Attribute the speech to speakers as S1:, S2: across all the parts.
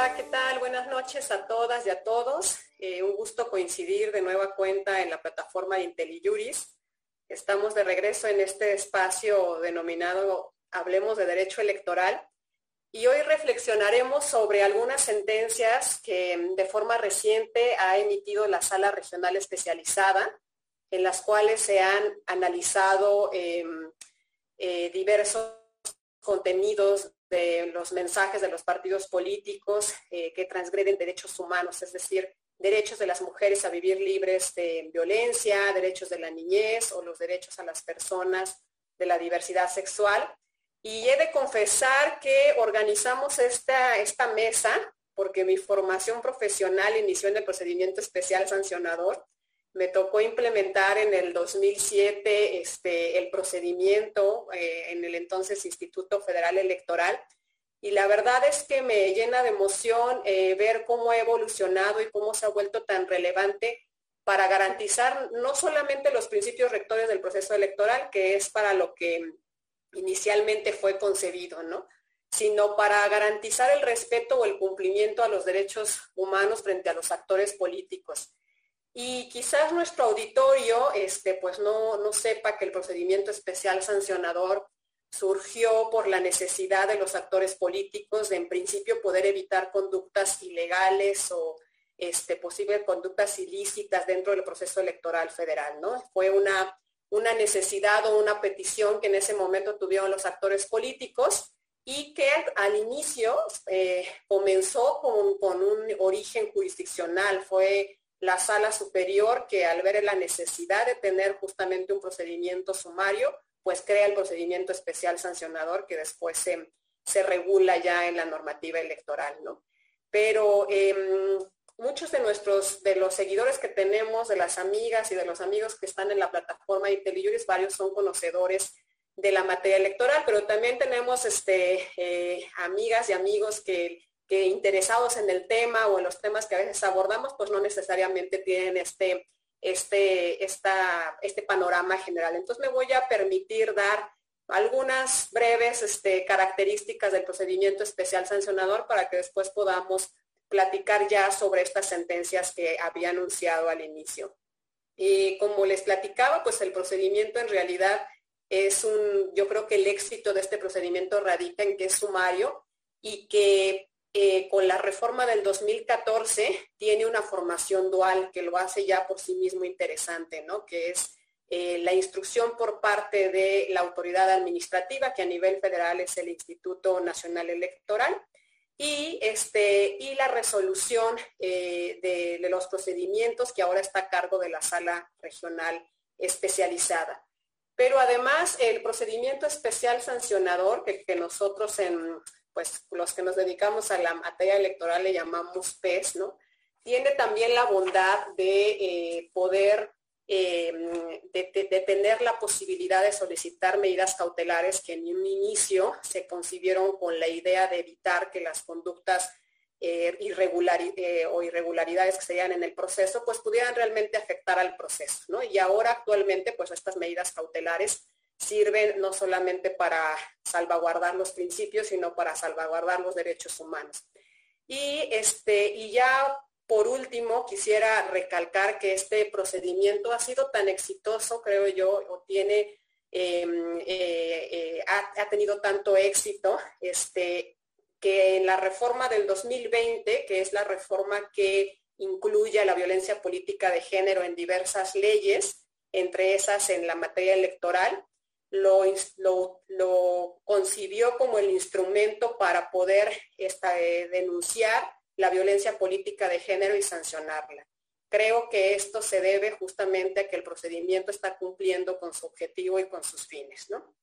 S1: Hola, ¿qué tal? Buenas noches a todas y a todos. Eh, un gusto coincidir de nueva cuenta en la plataforma de IntelliJuris. Estamos de regreso en este espacio denominado Hablemos de Derecho Electoral y hoy reflexionaremos sobre algunas sentencias que de forma reciente ha emitido la Sala Regional Especializada, en las cuales se han analizado em, eh, diversos contenidos de los mensajes de los partidos políticos eh, que transgreden derechos humanos, es decir, derechos de las mujeres a vivir libres de violencia, derechos de la niñez o los derechos a las personas de la diversidad sexual. Y he de confesar que organizamos esta, esta mesa porque mi formación profesional inició en el procedimiento especial sancionador. Me tocó implementar en el 2007 este, el procedimiento eh, en el entonces Instituto Federal Electoral y la verdad es que me llena de emoción eh, ver cómo ha evolucionado y cómo se ha vuelto tan relevante para garantizar no solamente los principios rectores del proceso electoral, que es para lo que inicialmente fue concebido, ¿no? sino para garantizar el respeto o el cumplimiento a los derechos humanos frente a los actores políticos. Y quizás nuestro auditorio este, pues no, no sepa que el procedimiento especial sancionador surgió por la necesidad de los actores políticos de en principio poder evitar conductas ilegales o este, posibles conductas ilícitas dentro del proceso electoral federal. ¿no? Fue una una necesidad o una petición que en ese momento tuvieron los actores políticos y que al inicio eh, comenzó con, con, un origen jurisdiccional. Fue la sala superior que al ver la necesidad de tener justamente un procedimiento sumario, pues crea el procedimiento especial sancionador que después se, se regula ya en la normativa electoral. ¿no? Pero em, muchos de nuestros, de los seguidores que tenemos, de las amigas y de los amigos que están en la plataforma IntelliJuris, varios son conocedores de la materia electoral, pero también tenemos este, eh, amigas y amigos que, que, interesados en el tema o en los temas que a veces abordamos, pues no necesariamente tienen este, este, esta, este panorama general. Entonces me voy a permitir dar algunas breves este, características del procedimiento especial sancionador para que después podamos platicar ya sobre estas sentencias que había anunciado al inicio. Y como les platicaba, pues el procedimiento en realidad es un, yo creo que el éxito de este procedimiento radica en que es sumario y que eh, con la reforma del 2014 tiene una formación dual que lo hace ya por sí mismo interesante, ¿no? Que es eh, la instrucción por parte de la autoridad administrativa, que a nivel federal es el Instituto Nacional Electoral, y, este, y la resolución eh, de, los procedimientos que ahora está a cargo de la sala regional especializada. Pero además el procedimiento especial sancionador, que, nosotros en, pues los que nos dedicamos a la materia electoral le llamamos PES, ¿no? Tiene también la bondad de eh, poder Em, de, tener la posibilidad de solicitar medidas cautelares que en un inicio se concibieron con la idea de evitar que las conductas eh, eh, o irregularidades que se dieran en el proceso, pues pudieran realmente afectar al proceso. ¿no? Y ahora actualmente, pues estas medidas cautelares sirven no solamente para salvaguardar los principios, sino para salvaguardar los derechos humanos. Y, este, y ya por último, quisiera recalcar que este procedimiento ha sido tan exitoso, creo yo, o tiene, em, eh, eh, ha, tenido tanto éxito, este, que en la reforma del 2020, que es la reforma que incluye la violencia política de género en diversas leyes, entre esas en la materia electoral, lo, concibió como el instrumento para poder eh, denunciar la violencia política de género y sancionarla. Creo que esto se debe justamente a que el procedimiento está cumpliendo con su objetivo y con sus fines, ¿no?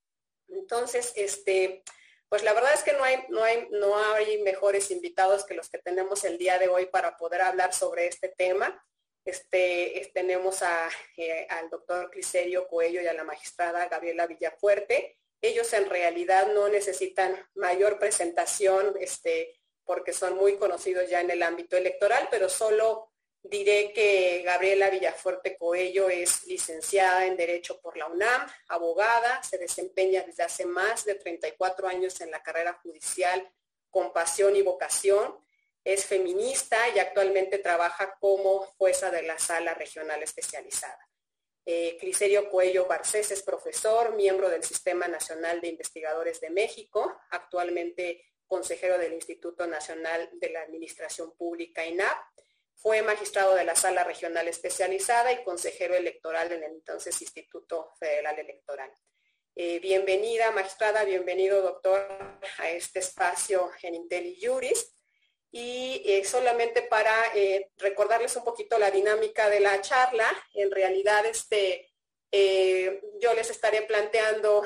S1: Entonces, este, pues la verdad es que no hay, no hay, no hay mejores invitados que los que tenemos el día de hoy para poder hablar sobre este tema. Este, tenemos a, eh, al doctor Criserio Coello y a la magistrada Gabriela Villafuerte. Ellos en realidad no necesitan mayor presentación, este, porque son muy conocidos ya en el ámbito electoral, pero solo diré que Gabriela Villafuerte Coello es licenciada en Derecho por la UNAM, abogada, se desempeña desde hace más de 34 años en la carrera judicial con pasión y vocación. Es feminista y actualmente trabaja como jueza de la sala regional especializada. Eh, Cliserio Cuello Barcés es profesor, miembro del Sistema Nacional de Investigadores de México, actualmente consejero del Instituto Nacional de la Administración Pública, INAP. Fue magistrado de la Sala Regional Especializada y consejero electoral en el entonces Instituto Federal Electoral. Eh, bienvenida, magistrada, bienvenido, doctor, a este espacio en IntelliJuris. Y eh, solamente para eh, recordarles un poquito la dinámica de la charla, en realidad este, yo les estaré planteando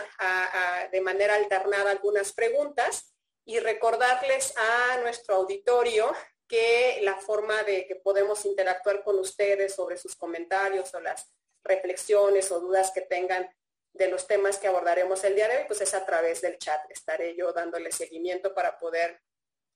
S1: de manera alternada algunas preguntas y recordarles a nuestro auditorio que la forma de que podemos interactuar con ustedes sobre sus comentarios o las reflexiones o dudas que tengan de los temas que abordaremos el día de hoy, pues es a través del chat. Estaré yo dándole seguimiento para poder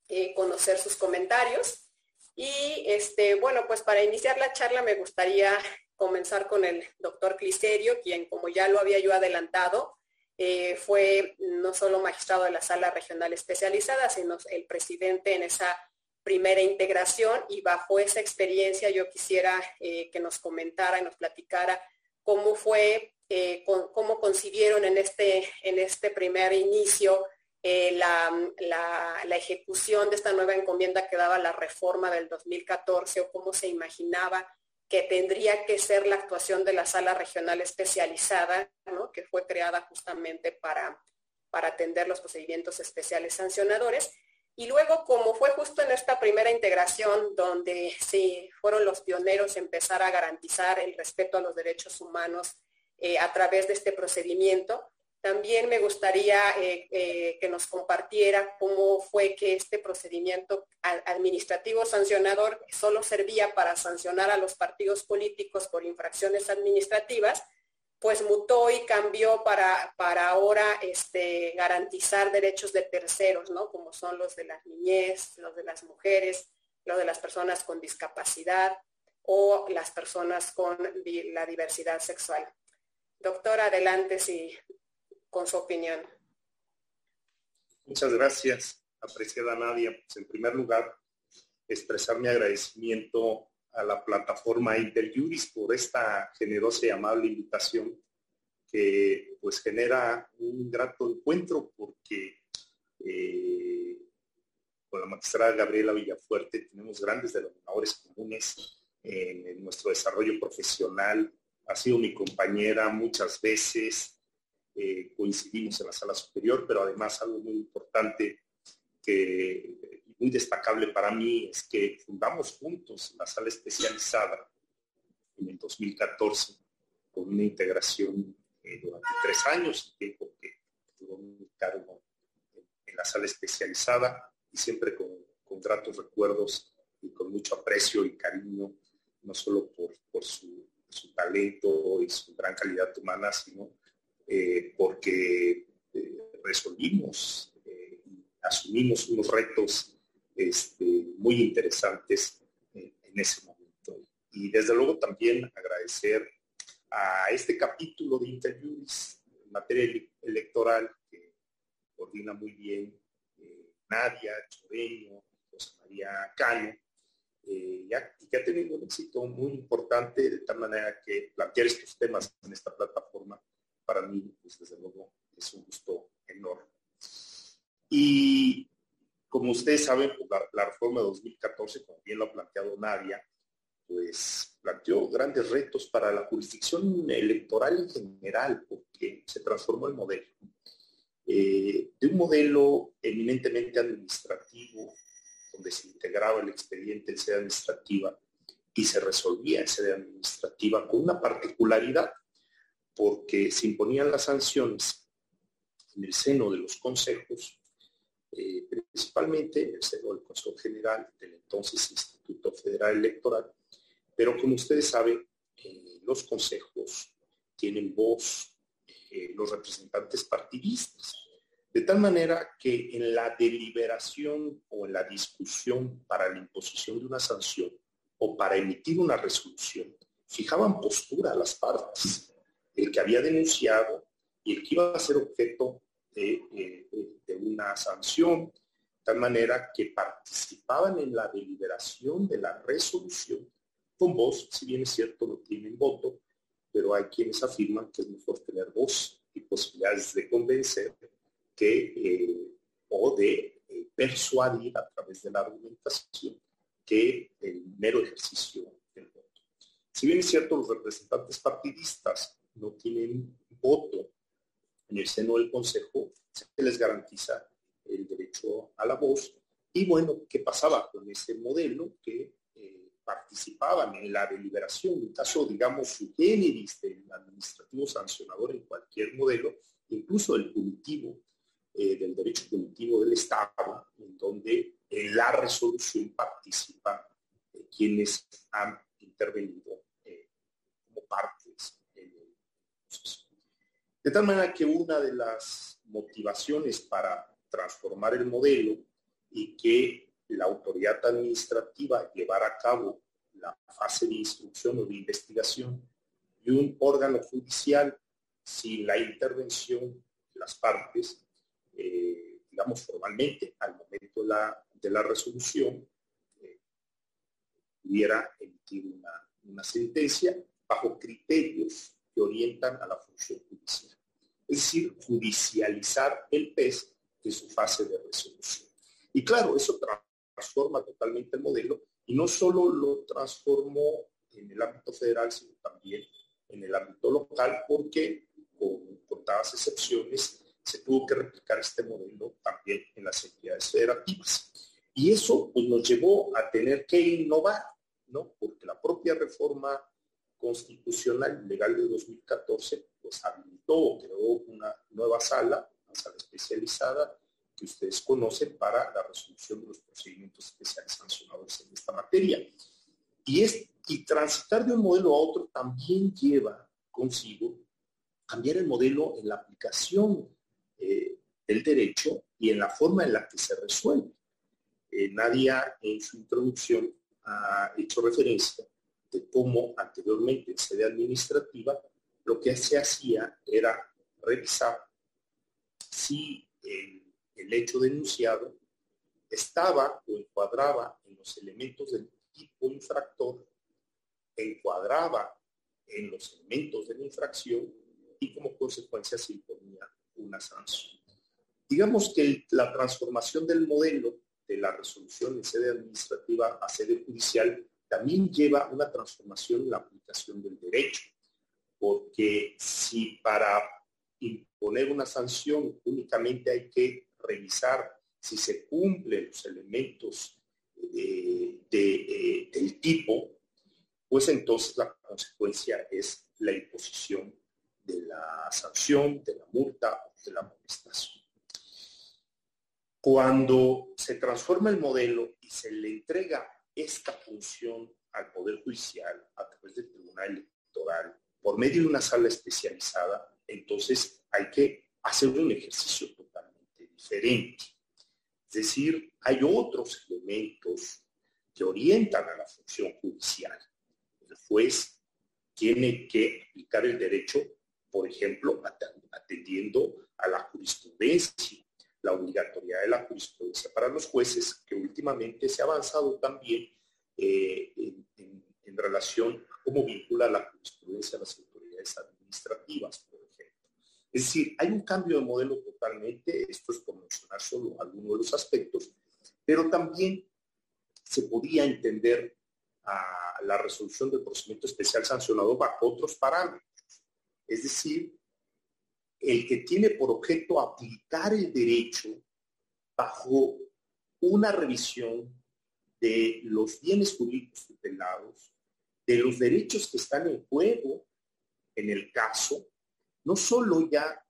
S1: eh, conocer sus comentarios. Y este, bueno, pues para iniciar la charla me gustaría comenzar con el doctor Cliserio, quien como ya lo había yo adelantado, eh, fue no solo magistrado de la sala regional especializada, sino el presidente en esa primera integración y bajo esa experiencia yo quisiera eh, que nos comentara y nos platicara cómo fue, cómo concibieron en este, en este primer inicio la, la, ejecución de esta nueva encomienda que daba la reforma del 2014 o cómo se imaginaba que tendría que ser la actuación de la sala regional especializada, que fue creada justamente para, atender los procedimientos especiales sancionadores. Y luego, como fue justo en esta primera integración donde sí fueron los pioneros en empezar a garantizar el respeto a los derechos humanos eh, a través de este procedimiento, también me gustaría eh, eh, que nos compartiera cómo fue que este procedimiento administrativo sancionador solo servía para sancionar a los partidos políticos por infracciones administrativas, pues mutó y cambió para, para ahora este, garantizar derechos de terceros, ¿no? Como son los de las niñez, los de las mujeres, los de las personas con discapacidad o las personas con la diversidad sexual. Doctor, adelante si con su opinión.
S2: Muchas gracias, apreciada Nadia. Pues en primer lugar, expresar mi agradecimiento a la plataforma Interjuris por esta generosa y amable invitación que pues genera un grato encuentro porque eh, con la magistrada Gabriela Villafuerte tenemos grandes denominadores comunes en nuestro desarrollo profesional. Ha sido mi compañera muchas veces, eh, coincidimos en la sala superior, pero además algo muy importante que muy destacable para mí es que fundamos juntos la sala especializada en el 2014 con una integración eh, durante tres años, tiempo que tuvo un cargo en, la sala especializada y siempre con, con, gratos recuerdos y con mucho aprecio y cariño, no solo por, su talento y su gran calidad humana, sino eh, porque eh, resolvimos, eh, asumimos unos retos este, muy interesantes en ese momento. Y desde luego también agradecer a este capítulo de Interviews en materia electoral que coordina muy bien Nadia Choreño, José María Cano, y que ha tenido un éxito muy importante de tal manera que plantear estos temas en esta plataforma para mí, pues desde luego, es un gusto enorme. Y como ustedes saben, pues, la, reforma de 2014, como bien lo ha planteado Nadia, pues planteó grandes retos para la jurisdicción electoral en general, porque se transformó el modelo. Eh, de un modelo eminentemente administrativo, donde se integraba el expediente en sede administrativa y se resolvía en sede administrativa con una particularidad porque se imponían las sanciones en el seno de los consejos, eh, principalmente en el seno del Consejo General del entonces Instituto Federal Electoral, pero como ustedes saben, eh, los consejos tienen voz eh, los representantes partidistas, de tal manera que en la deliberación o en la discusión para la imposición de una sanción o para emitir una resolución, fijaban postura a las partes el que había denunciado y el que iba a ser objeto de, una sanción tal manera que participaban en la deliberación de la resolución con voz, si bien es cierto no tienen voto, pero hay quienes afirman que es mejor tener voz y posibilidades de convencer que eh, o de eh, persuadir a través de la argumentación que el mero ejercicio del voto. Si bien es cierto, los representantes partidistas no tienen voto en el seno del Consejo, se les garantiza el derecho a la voz. Y bueno, ¿qué pasaba con ese modelo que eh, participaban en la deliberación? En caso, digamos, su generis del administrativo sancionador en cualquier modelo, incluso el punitivo, eh, del derecho punitivo del Estado, en donde en la resolución participan eh, quienes han intervenido como el De tal manera que una de las motivaciones para transformar el modelo y que la autoridad administrativa llevara a cabo la fase de instrucción o de investigación y un órgano judicial sin la intervención de las partes, eh, digamos formalmente, al momento de la, de la resolución, eh, pudiera emitir una, una sentencia bajo criterios que orientan a la función judicial. Es decir, judicializar el PES de su fase de resolución. Y claro, eso transforma totalmente el modelo y no solo lo transformó en el ámbito federal, sino también en el ámbito local, porque con contadas excepciones se tuvo que replicar este modelo también en las entidades federativas. Y eso pues, nos llevó a tener que innovar, ¿no? Porque la propia reforma constitucional legal de 2014 pues habilitó, creó una nueva sala sala especializada que ustedes conocen para la resolución de los procedimientos especiales sancionados en esta materia. Y, es, y transitar de un modelo a otro también lleva consigo cambiar el modelo en la aplicación eh, del derecho y en la forma en la que se resuelve. Eh, Nadia en su introducción ha hecho referencia de cómo anteriormente en sede administrativa lo que se hacía era revisar si el, hecho denunciado estaba o encuadraba en los elementos del tipo infractor, encuadraba en los elementos de la infracción y como consecuencia se imponía una sanción. Digamos que la transformación del modelo de la resolución en sede administrativa a sede judicial también lleva una transformación en la aplicación del derecho, porque si para imponer una sanción, únicamente hay que revisar si se cumplen los elementos eh, eh, del tipo, pues entonces la consecuencia es la imposición de la sanción, de la multa o de la amonestación. Cuando se transforma el modelo y se le entrega esta función al Poder Judicial a través del Tribunal Electoral por medio de una sala especializada, entonces hay que hacer un ejercicio totalmente diferente. Es decir, hay otros elementos que orientan a la función judicial. El juez tiene que aplicar el derecho, por ejemplo, atendiendo a la jurisprudencia, la obligatoriedad de la jurisprudencia para los jueces, que últimamente se ha avanzado también eh, en, en, relación a cómo vincula la jurisprudencia a las autoridades administrativas, es decir, hay un cambio de modelo totalmente, esto es por mencionar solo algunos de los aspectos, pero también se podía entender a la resolución del procedimiento especial sancionado bajo otros parámetros. Es decir, el que tiene por objeto aplicar el derecho bajo una revisión de los bienes jurídicos tutelados, de los derechos que están en juego en el caso, no solo ya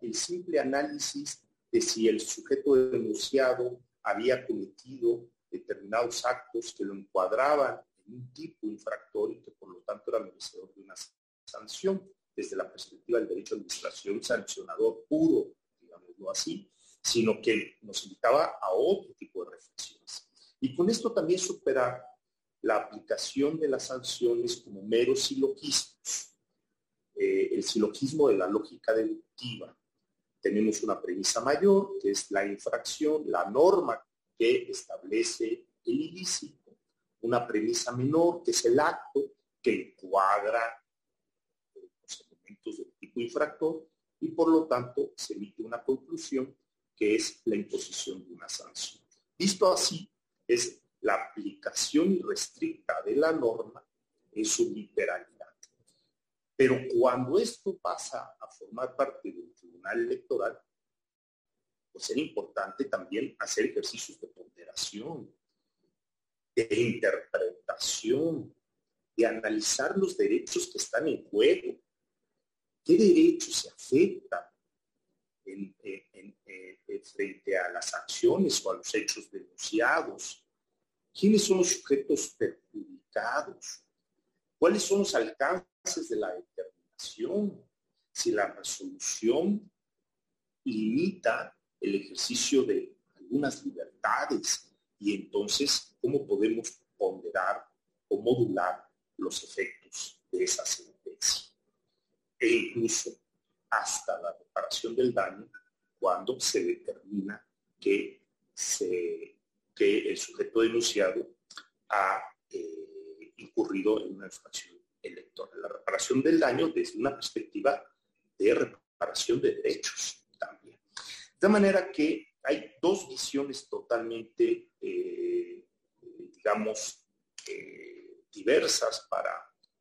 S2: el simple análisis de si el sujeto denunciado había cometido determinados actos que lo encuadraban en un tipo infractor y que por lo tanto era merecedor de una sanción desde la perspectiva del derecho a administración sancionador puro, digámoslo así, sino que nos invitaba a otro tipo de reflexiones. Y con esto también superar la aplicación de las sanciones como meros siloquismos, eh, el silogismo de la lógica deductiva, tenemos una premisa mayor, que es la infracción, la norma que establece el ilícito, una premisa menor, que es el acto que encuadra del tipo infractor y por lo tanto se emite una conclusión que es la imposición de una sanción. Visto así, es la aplicación irrestricta de la norma en su literalidad. Pero cuando esto pasa a formar parte del tribunal electoral, pues era importante también hacer ejercicios de ponderación, de interpretación, de analizar los derechos que están en juego. ¿Qué derechos se afectan frente a las sanciones o a los hechos denunciados? ¿Quiénes son los sujetos perjudicados? ¿Cuáles son los alcances de la determinación? Si la resolución limita el ejercicio de algunas libertades y entonces cómo podemos ponderar o modular los efectos de esa sentencia. E incluso hasta la reparación del daño cuando se determina que, el sujeto denunciado ha eh, incurrido en una infracción electoral. La reparación del daño desde una perspectiva de reparación de derechos también. De manera que hay dos visiones totalmente, eh, digamos, eh, diversas para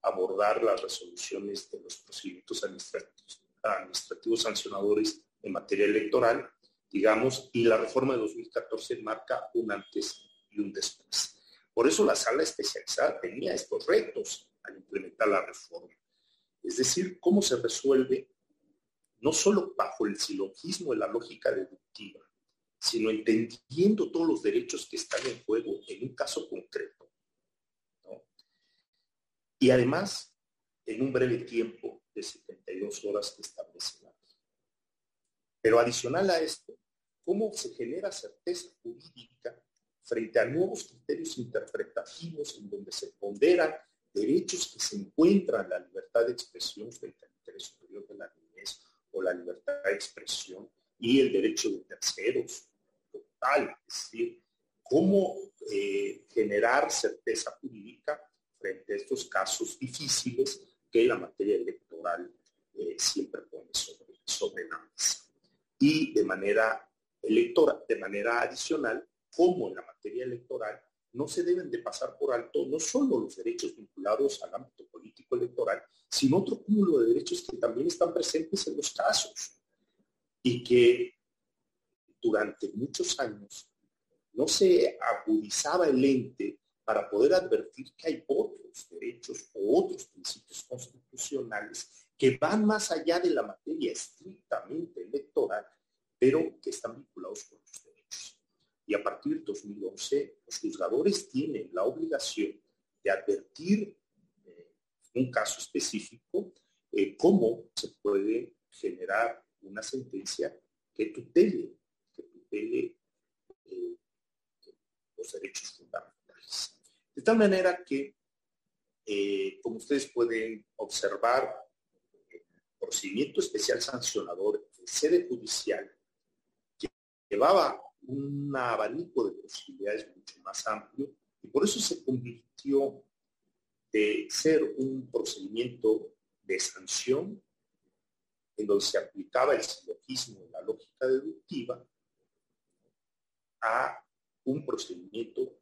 S2: abordar las resoluciones de los procedimientos administrativos, sancionadores en materia electoral, digamos, y la reforma de 2014 marca un antes y un después. Por eso la sala especializada tenía estos retos al implementar la reforma. Es decir, cómo se resuelve no solo bajo el silogismo de la lógica deductiva, sino entendiendo todos los derechos que están en juego en un caso concreto. Y además, en un breve tiempo de 72 horas establece. Pero adicional a esto, ¿cómo se genera certeza jurídica frente a nuevos criterios interpretativos en donde se ponderan derechos que se encuentran en la libertad de expresión frente al interés superior de la niñez o la libertad de expresión y el derecho de terceros total, es decir, cómo eh, generar certeza jurídica frente a estos casos difíciles que la materia electoral eh, siempre pone sobre, sobre la mesa. Y de manera electoral, de manera adicional, como en la materia electoral, no se deben de pasar por alto no solo los derechos vinculados al ámbito político electoral, sino otro cúmulo de derechos que también están presentes en los casos y que durante muchos años no se agudizaba el ente para poder advertir que hay otros derechos o otros principios constitucionales que van más allá de la materia estrictamente electoral, pero que están vinculados con los derechos. Y a partir de 2011, los juzgadores tienen la obligación de advertir eh, un caso específico eh, cómo se puede generar una sentencia que tutele, que tutele eh, los derechos fundamentales. De tal manera que, como ustedes pueden observar, el procedimiento especial sancionador en sede judicial llevaba un abanico de posibilidades mucho más amplio y por eso se convirtió de ser un procedimiento de sanción en donde se aplicaba el silogismo la lógica deductiva a un procedimiento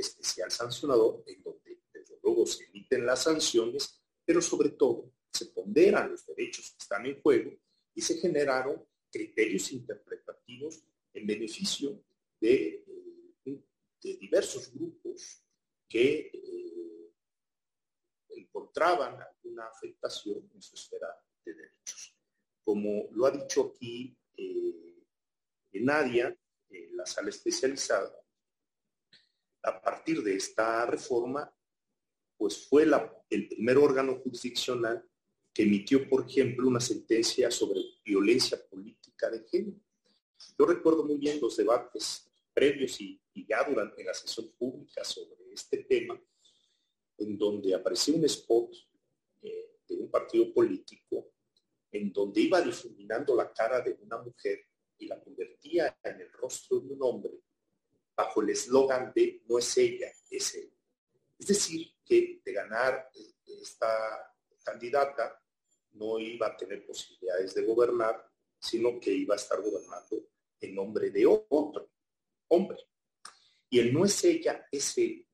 S2: especial sancionador en donde desde luego se emiten las sanciones, pero sobre todo se ponderan los derechos que están en juego y se generaron criterios interpretativos en beneficio de, eh, diversos grupos que eh, encontraban alguna afectación en su esfera de derechos. Como lo ha dicho aquí eh, Nadia, la sala especializada, a partir de esta reforma, pues fue el primer órgano jurisdiccional que emitió, por ejemplo, una sentencia sobre violencia política de género. Yo recuerdo muy bien los debates previos y, ya durante la sesión pública sobre este tema, en donde apareció un spot eh, de un partido político en en donde iba difuminando la cara de una mujer y la convertía en el rostro de un hombre bajo el eslogan de no es ella, es él. Es decir, que de ganar eh, esta candidata no iba a tener posibilidades de gobernar, sino que iba a estar gobernando en nombre de otro hombre. Y el no es ella, es él.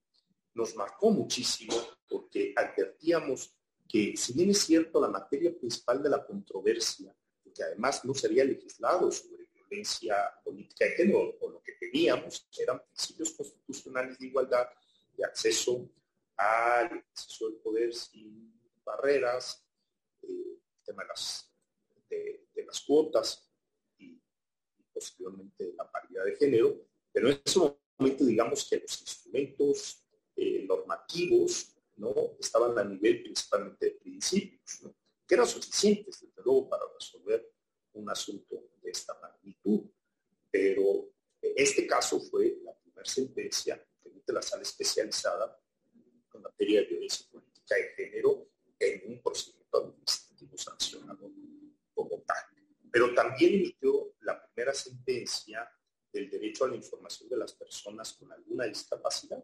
S2: Nos marcó muchísimo porque advertíamos que si bien es cierto la materia principal de la controversia, que además no se había legislado sobre violencia política de género, o lo que teníamos eran principios constitucionales de igualdad, de acceso al acceso del poder sin barreras, eh, tema de las, cuotas y, posteriormente la paridad de género, pero en ese momento digamos que los instrumentos eh, normativos ¿no? estaban a nivel principalmente de principios, que eran suficientes, desde luego, para resolver un asunto de esta magnitud. Pero este caso fue la primera sentencia que emite la sala especializada en materia de violencia política de género en un procedimiento administrativo sancionado como tal. Pero también emitió la primera sentencia del derecho a la información de las personas con alguna discapacidad.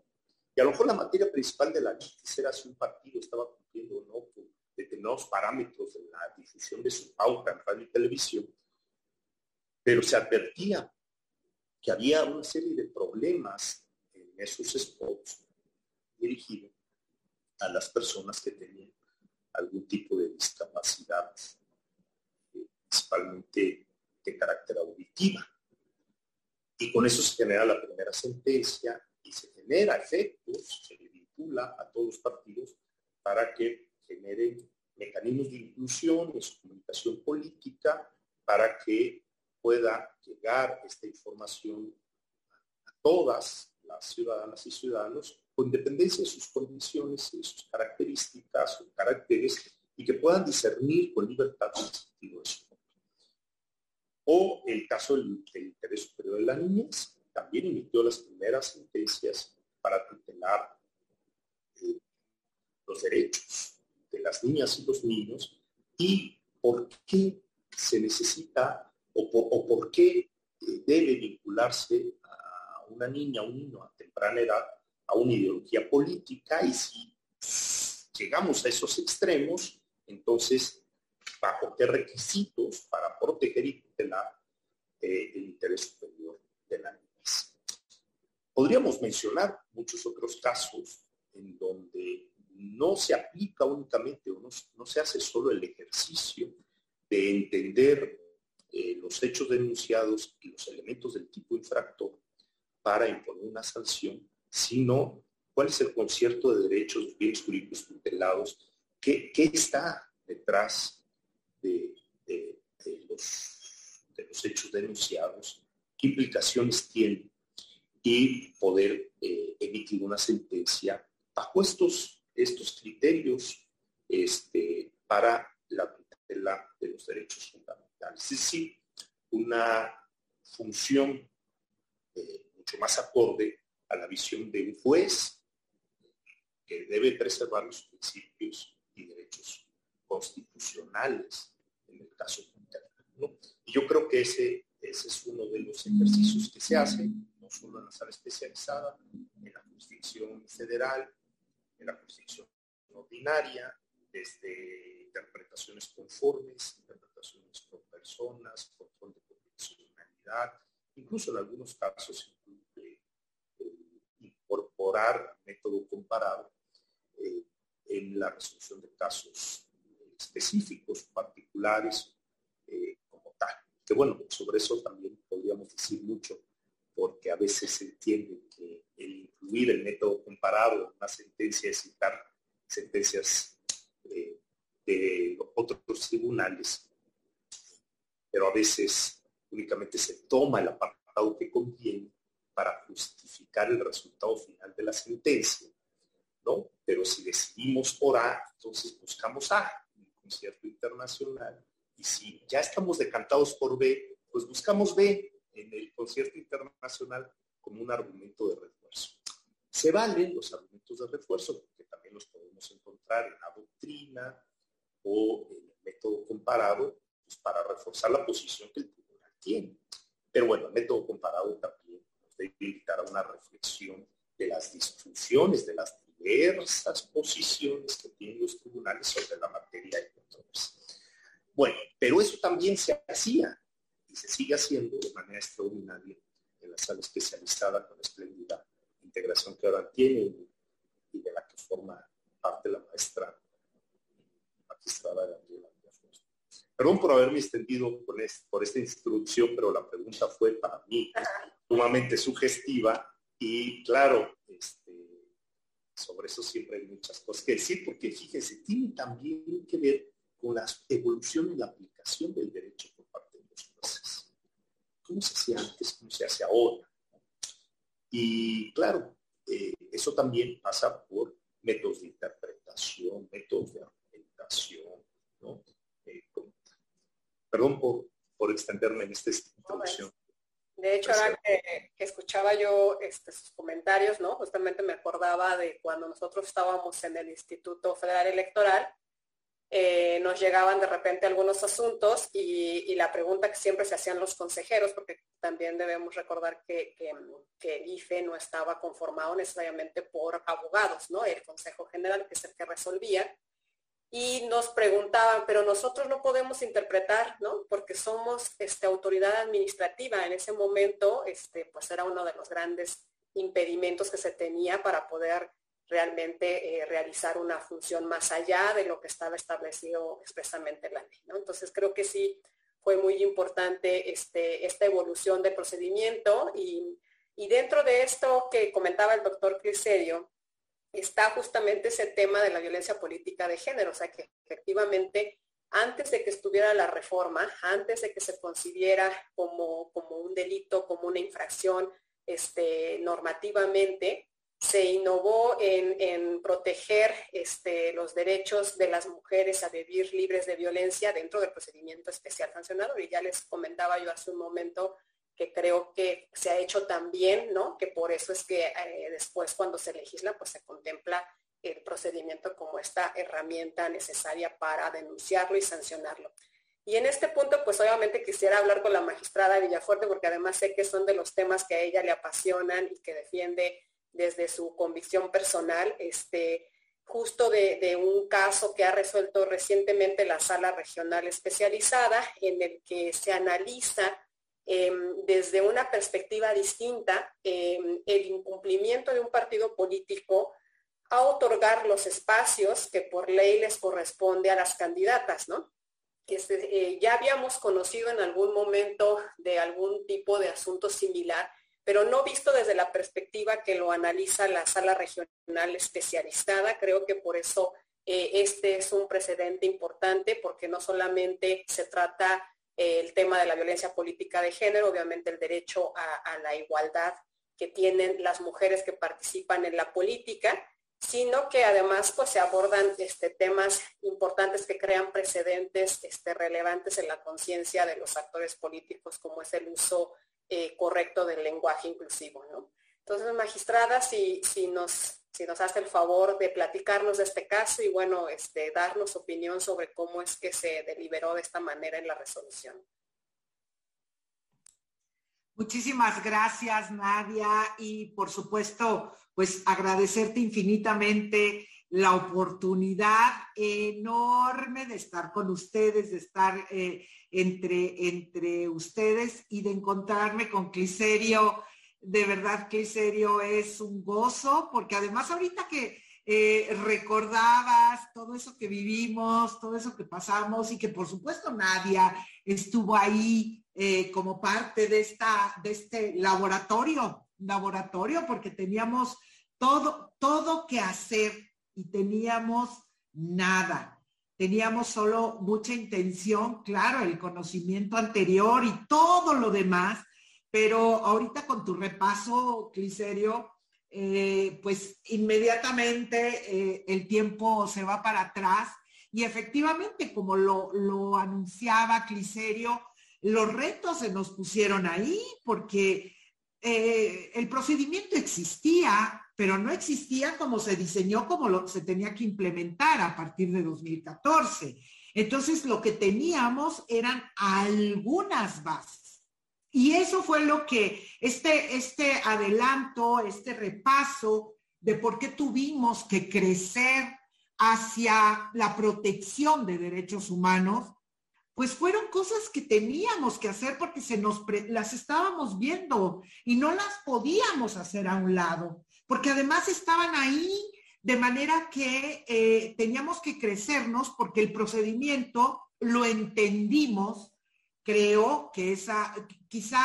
S2: Y a lo mejor la materia principal de la ley era si un partido estaba cumpliendo o no determinados parámetros de la difusión de su pauta en radio y televisión, pero se advertía que había una serie de problemas en esos spots dirigidos a las personas que tenían algún tipo de discapacidad, eh, principalmente de carácter auditiva. Y con eso se genera la primera sentencia y se genera efectos, se le vincula a todos los partidos para que generen mecanismos de inclusión en su comunicación política para que pueda llegar esta información a todas las ciudadanas y ciudadanos con independencia de sus condiciones y sus características o caracteres y que puedan discernir con libertad el sentido de su O el caso del, interés superior de la niñez, también emitió las primeras sentencias para tutelar los derechos de las niñas y los niños y por qué se necesita o por, qué eh, debe vincularse a una niña, o un niño a temprana edad a una ideología política y si llegamos a esos extremos, entonces, ¿bajo qué requisitos para proteger y tutelar eh, el interés superior de la niñez? Podríamos mencionar muchos otros casos en donde no se aplica únicamente o no, se hace solo el ejercicio de entender eh, los hechos denunciados y los elementos del tipo infractor para imponer una sanción, sino cuál es el concierto de derechos, de bienes jurídicos tutelados, qué, está detrás de, los, hechos denunciados, qué implicaciones tiene y poder eh, emitir una sentencia bajo estos, estos criterios este, para la tutela de los derechos fundamentales. Es decir, una función eh, mucho más acorde a la visión de un juez que debe preservar los principios y derechos constitucionales en el caso ¿no? Y yo creo que ese, ese es uno de los ejercicios que se hacen, no solo en la sala especializada, en la jurisdicción federal, en la jurisdicción ordinaria, desde interpretaciones conformes, interpretaciones por personas, control de proporcionalidad, incluso en algunos casos incorporar método comparado eh, en la resolución de casos específicos, particulares, eh, como tal. Que bueno, sobre eso también podríamos decir mucho, porque a veces se entiende que el incluir el método comparado en una sentencia es citar sentencias eh, de otros tribunales, pero a veces únicamente se toma el apartado que conviene para justificar el resultado final de la sentencia, ¿no? Pero si decidimos por A, entonces buscamos A, un concierto internacional, y si ya estamos decantados por B, pues buscamos B en el concierto internacional como un argumento de refuerzo. Se valen los argumentos de refuerzo, porque también los podemos encontrar en la doctrina o en el método comparado, pues, para reforzar la posición que el tribunal tiene. Pero bueno, el método comparado también nos debe invitar a una reflexión de las disfunciones, de las diversas posiciones que tienen los tribunales sobre la materia de controversia. Bueno, pero eso también se hacía se sigue haciendo de manera extraordinaria en la sala especializada con espléndida integración que ahora tiene y de la que forma parte la maestra magistrada Gabriela Perdón por haberme extendido por, esta instrucción, pero la pregunta fue para mí sumamente sugestiva y claro, este, sobre eso siempre hay muchas cosas que decir, porque fíjese, tiene también que ver con la evolución y la aplicación del derecho por parte de los jueces. ¿Cómo se hacía antes? ¿Cómo se hace ahora? Y claro, eh, eso también pasa por métodos de interpretación, métodos de argumentación, ¿no? Eh, perdón por, por extenderme en esta introducción.
S1: De hecho, ahora que, escuchaba yo este, sus comentarios, ¿no? Justamente me acordaba de cuando nosotros estábamos en el Instituto Federal Electoral, eh, nos llegaban de repente algunos asuntos y, la pregunta que siempre se hacían los consejeros, porque también debemos recordar que, que, el IFE no estaba conformado necesariamente por abogados, ¿no? El Consejo General, que es el que resolvía, y nos preguntaban, pero nosotros no podemos interpretar, ¿no? Porque somos este, autoridad administrativa. En ese momento, este, pues era uno de los grandes impedimentos que se tenía para poder realmente eh, realizar una función más allá de lo que estaba establecido expresamente en la ley, ¿no? Entonces creo que sí fue muy importante este, esta evolución del procedimiento y, y dentro de esto que comentaba el doctor Criserio, está justamente ese tema de la violencia política de género, o sea que efectivamente antes de que estuviera la reforma, antes de que se concibiera como, como un delito, como una infracción este, normativamente, se innovó en, proteger este, los derechos de las mujeres a vivir libres de violencia dentro del procedimiento especial sancionador. Y ya les comentaba yo hace un momento que creo que se ha hecho también, ¿no? Que por eso es que eh, después cuando se legisla, pues se contempla el procedimiento como esta herramienta necesaria para denunciarlo y sancionarlo. Y en este punto, pues obviamente quisiera hablar con la magistrada Villafuerte, porque además sé que son de los temas que a ella le apasionan y que defiende desde su convicción personal, este, justo de, un caso que ha resuelto recientemente la sala regional especializada, en el que se analiza Em, desde una perspectiva distinta em, el incumplimiento de un partido político a otorgar los espacios que por ley les corresponde a las candidatas, ¿no? Este, eh, ya habíamos conocido en algún momento de algún tipo de asunto similar, pero no visto desde la perspectiva que lo analiza la sala regional especializada. Creo que por eso eh, este es un precedente importante, porque no solamente se trata el tema de la violencia política de género, obviamente el derecho a, la igualdad que tienen las mujeres que participan en la política, sino que además pues se abordan este, temas importantes que crean precedentes este, relevantes en la conciencia de los actores políticos, como es el uso eh, correcto del lenguaje inclusivo. Entonces, magistrada, si, si nos si nos hace el favor de platicarnos de este caso y bueno, este, darnos opinión sobre cómo es que se deliberó de esta manera en la resolución.
S3: Muchísimas gracias, Nadia, y por supuesto, pues agradecerte infinitamente la oportunidad enorme de estar con ustedes, de estar eh, entre, entre ustedes y de encontrarme con Cliserio. De verdad que serio es un gozo, porque además ahorita que eh, recordabas todo eso que vivimos, todo eso que pasamos y que por supuesto Nadia estuvo ahí eh, como parte de, esta, de este laboratorio, laboratorio, porque teníamos todo, todo que hacer y teníamos nada. Teníamos solo mucha intención, claro, el conocimiento anterior y todo lo demás, pero ahorita con tu repaso, Cliserio, eh, pues inmediatamente eh, el tiempo se va para atrás y efectivamente, como lo, anunciaba Cliserio, los retos se nos pusieron ahí porque eh, el procedimiento existía, pero no existía como se diseñó, como se tenía que implementar a partir de 2014. Entonces lo que teníamos eran algunas bases. Y eso fue lo que este, este adelanto, este repaso de por qué tuvimos que crecer hacia la protección de derechos humanos, pues fueron cosas que teníamos que hacer porque se nos las estábamos viendo y no las podíamos hacer a un lado, porque además estaban ahí de manera que eh, teníamos que crecernos porque el procedimiento lo entendimos, creo que esa, quizá,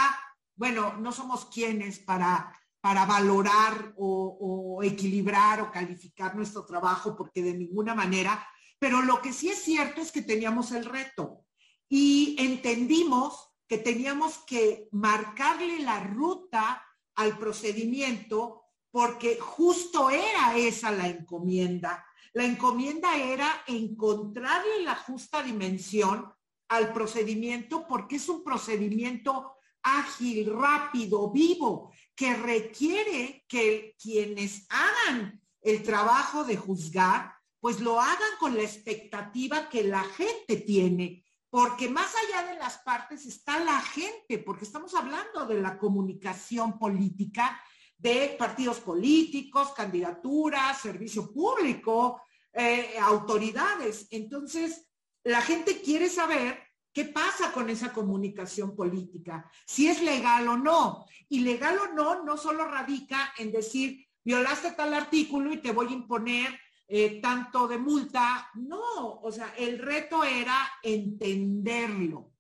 S3: bueno, no somos quienes para para valorar o, equilibrar o calificar nuestro trabajo, porque de ninguna manera, pero lo que sí es cierto es que teníamos el reto y entendimos que teníamos que marcarle la ruta al procedimiento porque justo era esa la encomienda. La encomienda era encontrarle la justa dimensión al procedimiento porque es un procedimiento ágil, rápido, vivo, que requiere que quienes hagan el trabajo de juzgar, pues lo hagan con la expectativa que la gente tiene, porque más allá de las partes está la gente, porque estamos hablando de la comunicación política de partidos políticos, candidaturas, servicio público, eh, autoridades. Entonces, la gente quiere saber ¿Qué pasa con esa comunicación política? Si es legal o no. Y legal o no, no solo radica en decir, violaste tal artículo y te voy a imponer eh, tanto de multa. No, o sea, el reto era entenderlo.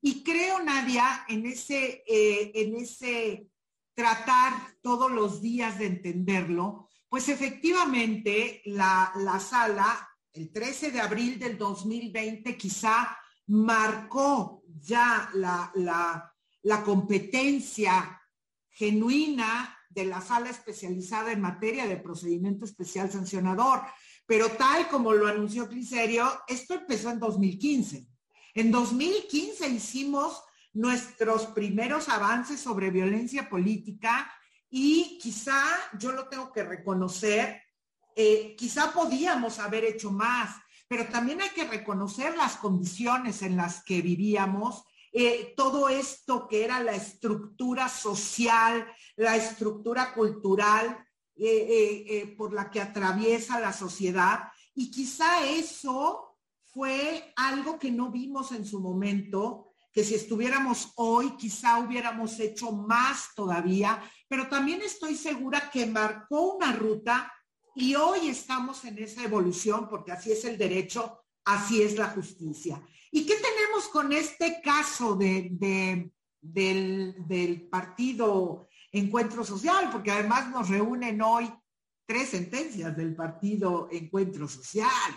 S3: Y creo, Nadia, en ese, eh, en ese tratar todos los días de entenderlo, pues efectivamente la, la sala, el 13 de abril del 2020, quizá marcó ya la, competencia genuina de la sala especializada en materia de procedimiento especial sancionador. Pero tal como lo anunció Cliserio, esto empezó en 2015. En 2015 hicimos nuestros primeros avances sobre violencia política y quizá, yo lo tengo que reconocer, eh, quizá podíamos haber hecho más pero también hay que reconocer las condiciones en las que vivíamos, eh, todo esto que era la estructura social, la estructura cultural eh, por la que atraviesa la sociedad. Y quizá eso fue algo que no vimos en su momento, que si estuviéramos hoy quizá hubiéramos hecho más todavía, pero también estoy segura que marcó una ruta y hoy estamos en esa evolución porque así es el derecho, así es la justicia. ¿Y qué tenemos con este caso de, del, partido Encuentro Social? Porque además nos reúnen hoy tres sentencias del partido Encuentro Social.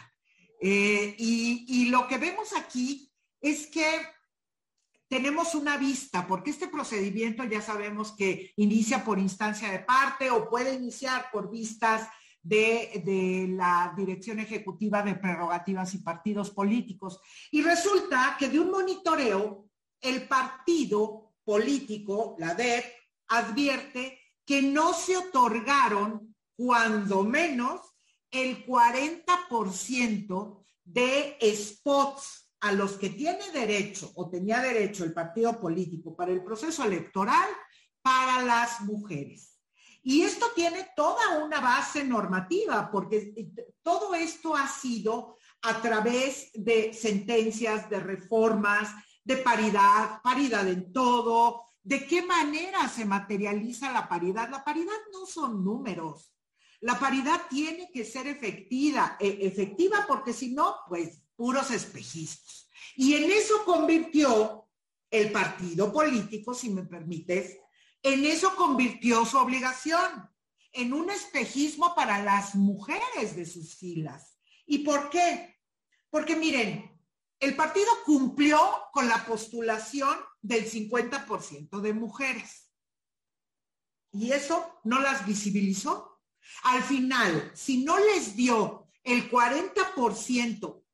S3: Eh, y, y lo que vemos aquí es que tenemos una vista, porque este procedimiento ya sabemos que inicia por instancia de parte o puede iniciar por vistas de, la Dirección Ejecutiva de Prerrogativas y Partidos Políticos. Y resulta que de un monitoreo, el partido político, la DEP, advierte que no se otorgaron, cuando menos, el 40% de spots a los que tiene derecho o tenía derecho el partido político para el proceso electoral para las mujeres. Y esto tiene toda una base normativa, porque todo esto ha sido a través de sentencias, de reformas, de paridad, paridad en todo, de qué manera se materializa la paridad. La paridad no son números. La paridad tiene que ser efectiva, e, efectiva porque si no, pues puros espejistas. Y en eso convirtió el partido político, si me permites, en eso convirtió su obligación, en un espejismo para las mujeres de sus filas. ¿Y por qué? Porque miren, el partido cumplió con la postulación del 50% de mujeres. Y eso no las visibilizó. Al final, si no les dio el 40%,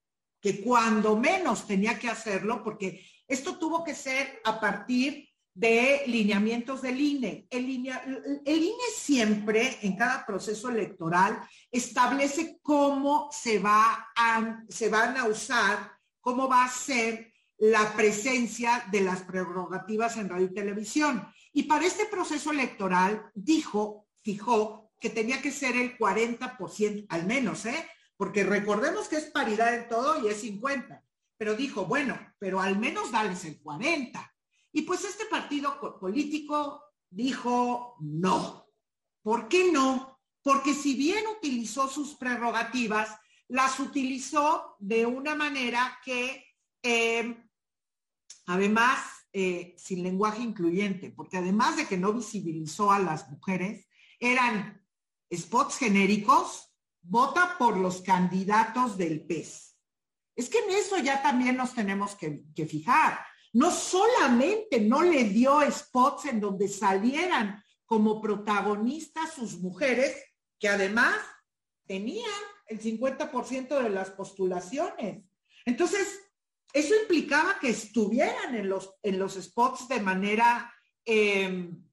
S3: que cuando menos tenía que hacerlo, porque esto tuvo que ser a partir de lineamientos del INE. El, INE siempre, en cada proceso electoral, establece cómo se, va a, se van a usar, cómo va a ser la presencia de las prerrogativas en radio y televisión. Y para este proceso electoral dijo, fijó que tenía que ser el 40%, al menos, ¿eh? Porque recordemos que es paridad en todo y es 50. Pero dijo, bueno, pero al menos dales el 40. Y pues este partido político dijo no. ¿Por qué no? Porque si bien utilizó sus prerrogativas, las utilizó de una manera que, em, además, eh, sin lenguaje incluyente, porque además de que no visibilizó a las mujeres, eran spots genéricos, vota por los candidatos del PES. Es que en eso ya también nos tenemos que fijar no solamente no le dio spots en donde salieran como protagonistas sus mujeres, que además tenían el 50% de las postulaciones. Entonces, eso implicaba que estuvieran en los, en los spots de manera em,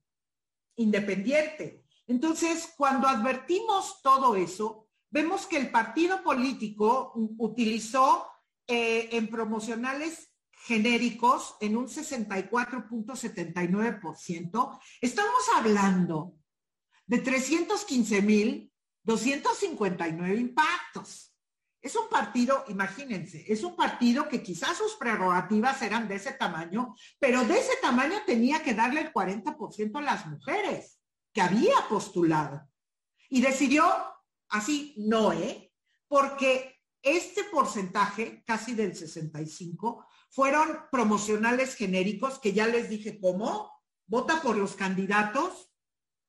S3: independiente. Entonces, cuando advertimos todo eso, vemos que el partido político utilizó eh, en promocionales genéricos en un 64.79%, estamos hablando de 315.259 impactos. Es un partido, imagínense, es un partido que quizás sus prerrogativas eran de ese tamaño, pero de ese tamaño tenía que darle el 40% a las mujeres que había postulado. Y decidió así, no, ¿eh? Porque este porcentaje, casi del 65, fueron promocionales genéricos, que ya les dije cómo, vota por los candidatos,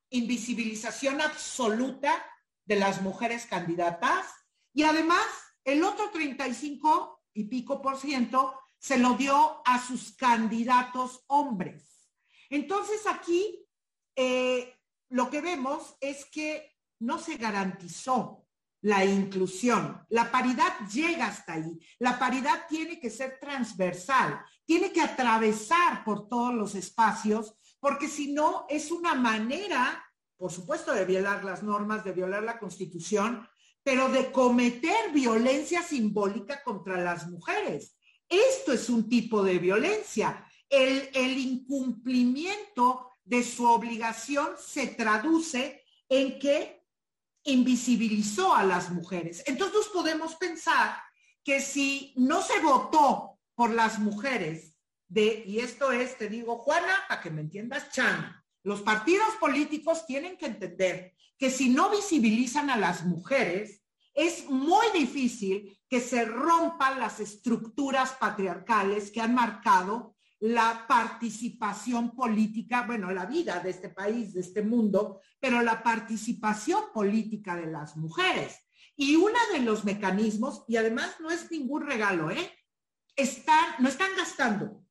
S3: invisibilización absoluta de las mujeres candidatas y además el otro 35 y pico por ciento se lo dio a sus candidatos hombres. Entonces aquí eh, lo que vemos es que no se garantizó la inclusión. La paridad llega hasta ahí. La paridad tiene que ser transversal, tiene que atravesar por todos los espacios, porque si no es una manera, por supuesto, de violar las normas, de violar la constitución, pero de cometer violencia simbólica contra las mujeres. Esto es un tipo de violencia. El, el incumplimiento de su obligación se traduce en que invisibilizó a las mujeres. Entonces podemos pensar que si no se votó por las mujeres de, y esto es, te digo, Juana, para que me entiendas, Chan, los partidos políticos tienen que entender que si no visibilizan a las mujeres, es muy difícil que se rompan las estructuras patriarcales que han marcado la participación política, bueno, la vida de este país, de este mundo, pero la participación política de las mujeres. Y uno de los mecanismos, y además no es ningún regalo, ¿eh? Están, no están gastando,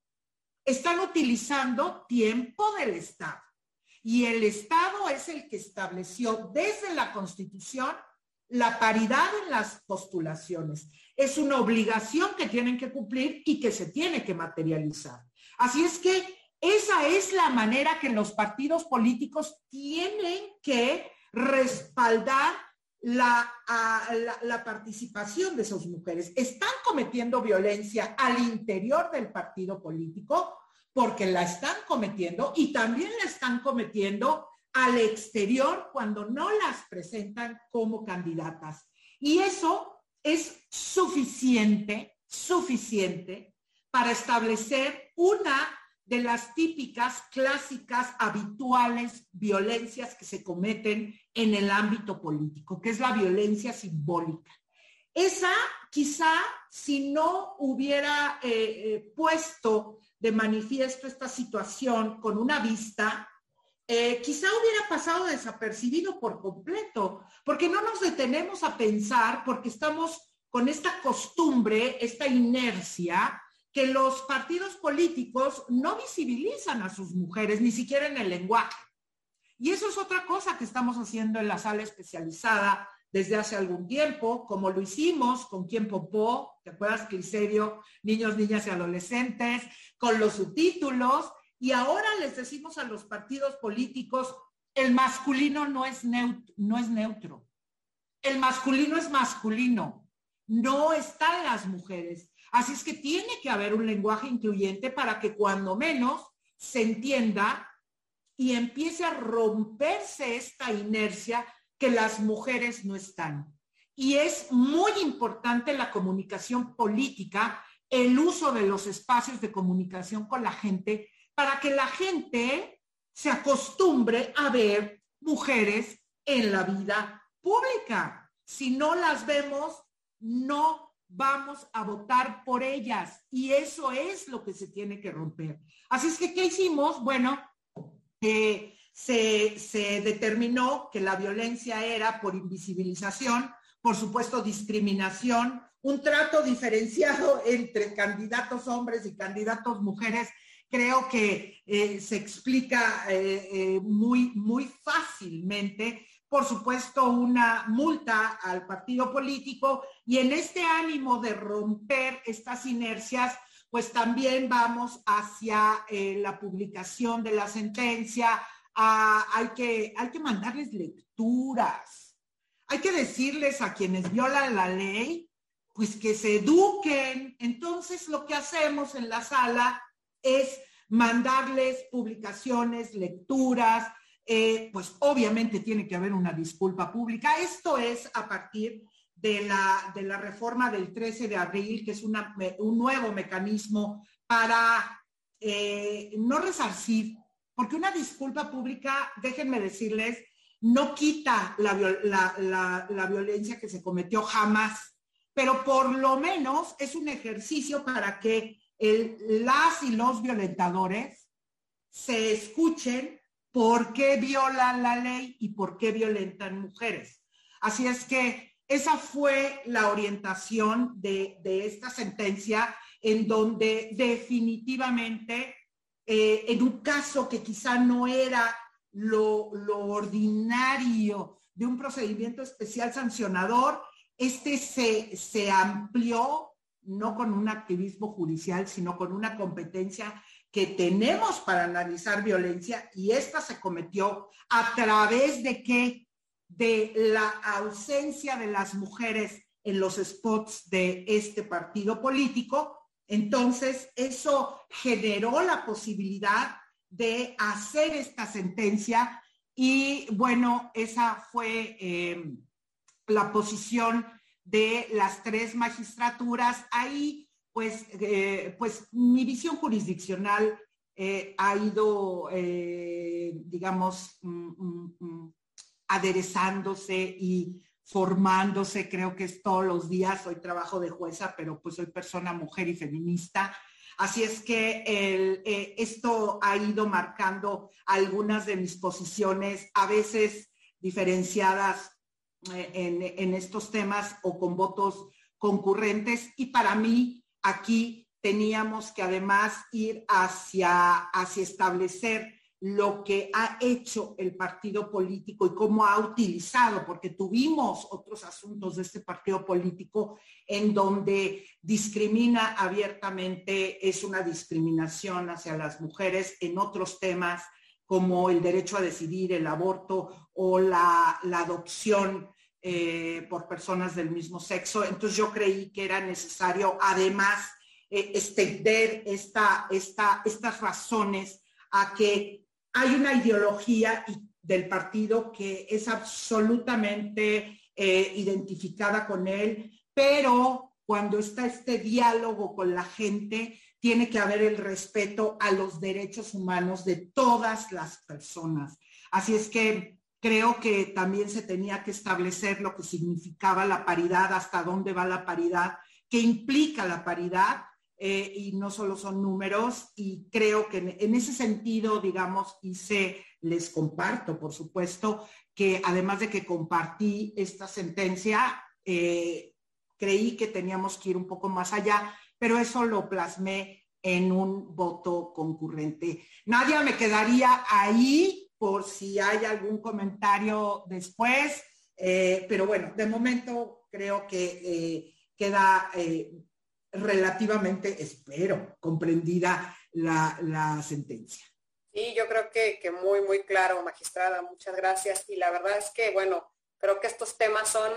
S3: están utilizando tiempo del Estado. Y el Estado es el que estableció desde la Constitución la paridad en las postulaciones. Es una obligación que tienen que cumplir y que se tiene que materializar. Así es que esa es la manera que los partidos políticos tienen que respaldar la, participación de esas mujeres. Están cometiendo violencia al interior del partido político porque la están cometiendo y también la están cometiendo al exterior cuando no las presentan como candidatas. Y eso es suficiente, suficiente para establecer una de las típicas, clásicas, habituales violencias que se cometen en el ámbito político, que es la violencia simbólica. Esa quizá si no hubiera eh, eh, puesto de manifiesto esta situación con una vista, eh, quizá hubiera pasado desapercibido por completo, porque no nos detenemos a pensar, porque estamos con esta costumbre, esta inercia que los partidos políticos no visibilizan a sus mujeres, ni siquiera en el lenguaje. Y eso es otra cosa que estamos haciendo en la sala especializada desde hace algún tiempo, como lo hicimos con quien popó, ¿te acuerdas, Cliserio? Niños, niñas y adolescentes, con los subtítulos. Y ahora les decimos a los partidos políticos, el masculino no es, neutro, no es neutro. El masculino es masculino. No están las mujeres. Así es que tiene que haber un lenguaje incluyente para que cuando menos se entienda y empiece a romperse esta inercia que las mujeres no están. Y es muy importante la comunicación política, el uso de los espacios de comunicación con la gente, para que la gente se acostumbre a ver mujeres en la vida pública. Si no las vemos, no vamos a votar por ellas. Y eso es lo que se tiene que romper. Así es que, ¿qué hicimos? Bueno, eh, se, se determinó que la violencia era por invisibilización, por supuesto, discriminación, un trato diferenciado entre candidatos hombres y candidatos mujeres, creo que eh, se explica eh, muy, muy fácilmente. Por supuesto, una multa al partido político y en este ánimo de romper estas inercias, pues también vamos hacia la publicación de la sentencia. Ah, hay, que, hay que mandarles lecturas hay que decirles a quienes violan la ley, pues que se eduquen. Entonces lo que hacemos en la sala es mandarles publicaciones, lecturas, eh, pues obviamente tiene que haber una disculpa pública. Esto es a partir de la, de la reforma del 13 de abril, que es un nuevo mecanismo para eh, no resarcir, porque una disculpa pública, déjenme decirles, no quita la, violencia que se cometió jamás, pero por lo menos es un ejercicio para que las y los violentadores se escuchen por qué violan la ley y por qué violentan mujeres. Así es que esa fue la orientación de, esta sentencia en donde definitivamente eh, en un caso que quizá no era lo, ordinario de un procedimiento especial sancionador, este se, se amplió no con un activismo judicial, sino con una competencia que tenemos para analizar violencia y esta se cometió a través de qué? De la ausencia de las mujeres en los spots de este partido político. Entonces, eso generó la posibilidad de hacer esta sentencia y bueno, esa fue eh, la posición de las tres magistraturas. Ahí, pues, eh, pues mi visión jurisdiccional eh, ha ido, digamos, mm, mm, mm, aderezándose y formándose, creo que es todos los días, soy trabajo de jueza, pero pues soy persona, mujer y feminista. Así es que eh, esto ha ido marcando algunas de mis posiciones, a veces diferenciadas eh, en, estos temas o con votos concurrentes. Y para mí aquí teníamos que además ir hacia, hacia establecer lo que ha hecho el partido político y cómo ha utilizado, porque tuvimos otros asuntos de este partido político en donde discrimina abiertamente, es una discriminación hacia las mujeres en otros temas como el derecho a decidir, el aborto o la, adopción eh, por personas del mismo sexo. Entonces yo creí que era necesario además eh, extender esta, esta, estas razones a que hay una ideología del partido que es absolutamente eh, identificada con él, pero cuando está este diálogo con la gente, tiene que haber el respeto a los derechos humanos de todas las personas. Así es que creo que también se tenía que establecer lo que significaba la paridad, hasta dónde va la paridad, qué implica la paridad eh, y no solo son números y creo que en, ese sentido, digamos, hice, les comparto, por supuesto, que además de que compartí esta sentencia, eh, creí que teníamos que ir un poco más allá, pero eso lo plasmé en un voto concurrente. Nadie me quedaría ahí por si hay algún comentario después, eh, pero bueno, de momento creo que queda relativamente, espero, comprendida la, sentencia.
S1: Sí, yo creo que, que muy, muy claro, magistrada, muchas gracias. Y la verdad es que, bueno, creo que estos temas son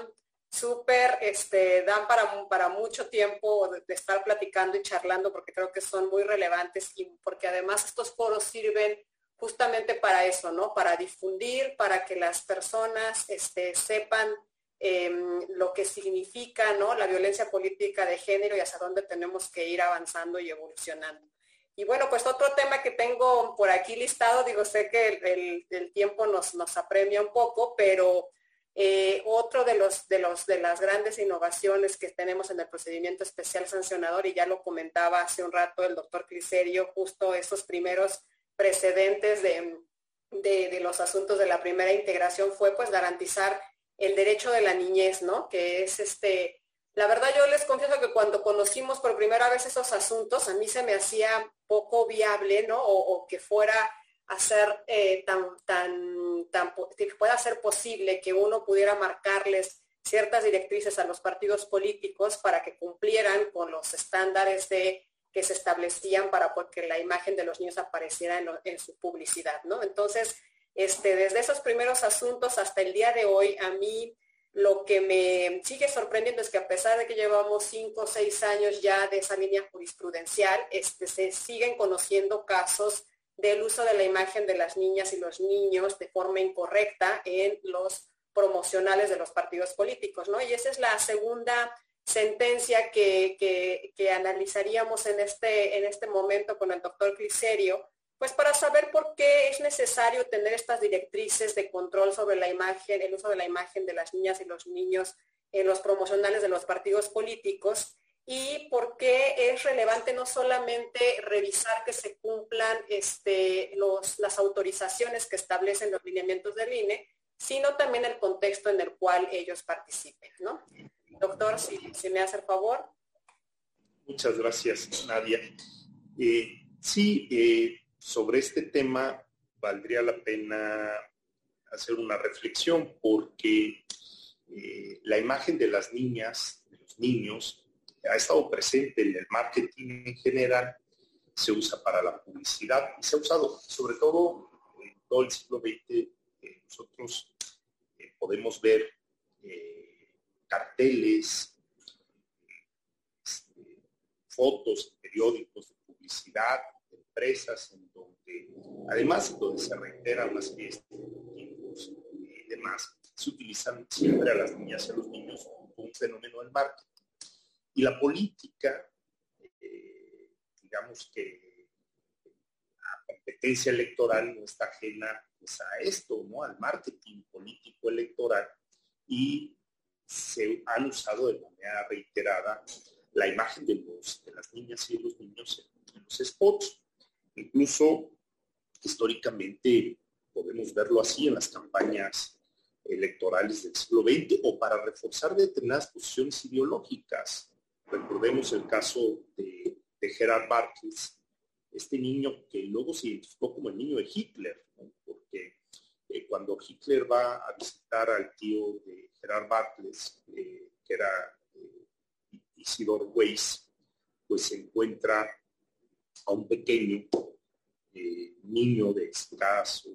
S1: súper, este, dan para, para mucho tiempo de, estar platicando y charlando porque creo que son muy relevantes y porque además estos foros sirven justamente para eso, ¿no? Para difundir, para que las personas este, sepan em, lo que significa, ¿no? La violencia política de género y hacia dónde tenemos que ir avanzando y evolucionando. Y bueno, pues otro tema que tengo por aquí listado, digo, sé que el, tiempo nos, nos apremia un poco, pero eh, otro de, los, de, los, de las grandes innovaciones que tenemos en el procedimiento especial sancionador, y ya lo comentaba hace un rato el doctor Cliserio, justo esos primeros precedentes de, de, los asuntos de la primera integración fue pues garantizar el derecho de la niñez, ¿no? Que es este, la verdad yo les confieso que cuando conocimos por primera vez esos asuntos, a mí se me hacía poco viable, ¿no? o que fuera hacer eh, tan, tan, tan, pueda ser posible que uno pudiera marcarles ciertas directrices a los partidos políticos para que cumplieran con los estándares de que se establecían para que la imagen de los niños apareciera en, su publicidad, ¿no? Entonces, este, desde esos primeros asuntos hasta el día de hoy, a mí lo que me sigue sorprendiendo es que a pesar de que llevamos cinco o seis años ya de esa línea jurisprudencial, este, se siguen conociendo casos del uso de la imagen de las niñas y los niños de forma incorrecta en los promocionales de los partidos políticos, ¿no? Y esa es la segunda sentencia que, analizaríamos en este, en este momento con el doctor Cliserio, pues para saber por qué es necesario tener estas directrices de control sobre la imagen, el uso de la imagen de las niñas y los niños en los promocionales de los partidos políticos y por qué es relevante no solamente revisar que se cumplan este, las autorizaciones que establecen los lineamientos del INE, sino también el contexto en el cual ellos participen. ¿no? Doctor, si, me hace el favor.
S2: Muchas gracias, Nadia. Eh, sí, eh, sobre este tema valdría la pena hacer una reflexión porque eh, la imagen de las niñas, de los niños, ha estado presente en el marketing en general, se usa para la publicidad y se ha usado sobre todo en todo el siglo XX. Eh, nosotros eh, podemos ver carteles, este, fotos, periódicos de publicidad, empresas, en donde, además, donde se reiteran las fiestas, y demás, se utilizan siempre a las niñas y a los niños como un fenómeno del marketing. Y la política, eh, digamos que la competencia electoral no está ajena pues, a esto, ¿no? Al marketing político electoral y se han usado de manera reiterada la imagen de, los, de las niñas y de los niños en, los spots. Incluso históricamente podemos verlo así en las campañas electorales del siglo XX o para reforzar determinadas posiciones ideológicas. Recordemos el caso de, Gerard Bartels, este niño que luego se identificó como el niño de Hitler, porque eh, cuando Hitler va a visitar al tío de Gerard Bartels, eh, que era eh, Isidor Weiss, pues se encuentra a un pequeño niño de escasos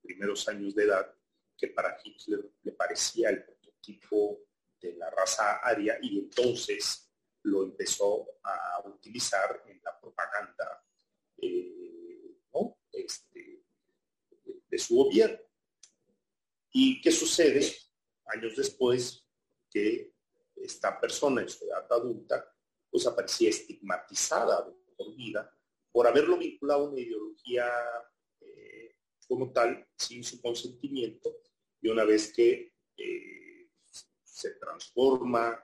S2: primeros años de edad que para Hitler le parecía el prototipo de la raza aria y entonces lo empezó a utilizar en la propaganda eh, este, de su gobierno. ¿Y qué sucede? Años después que esta persona en su edad adulta pues aparecía estigmatizada por vida por haberlo vinculado a una ideología eh, como tal sin su consentimiento y una vez que eh, se transforma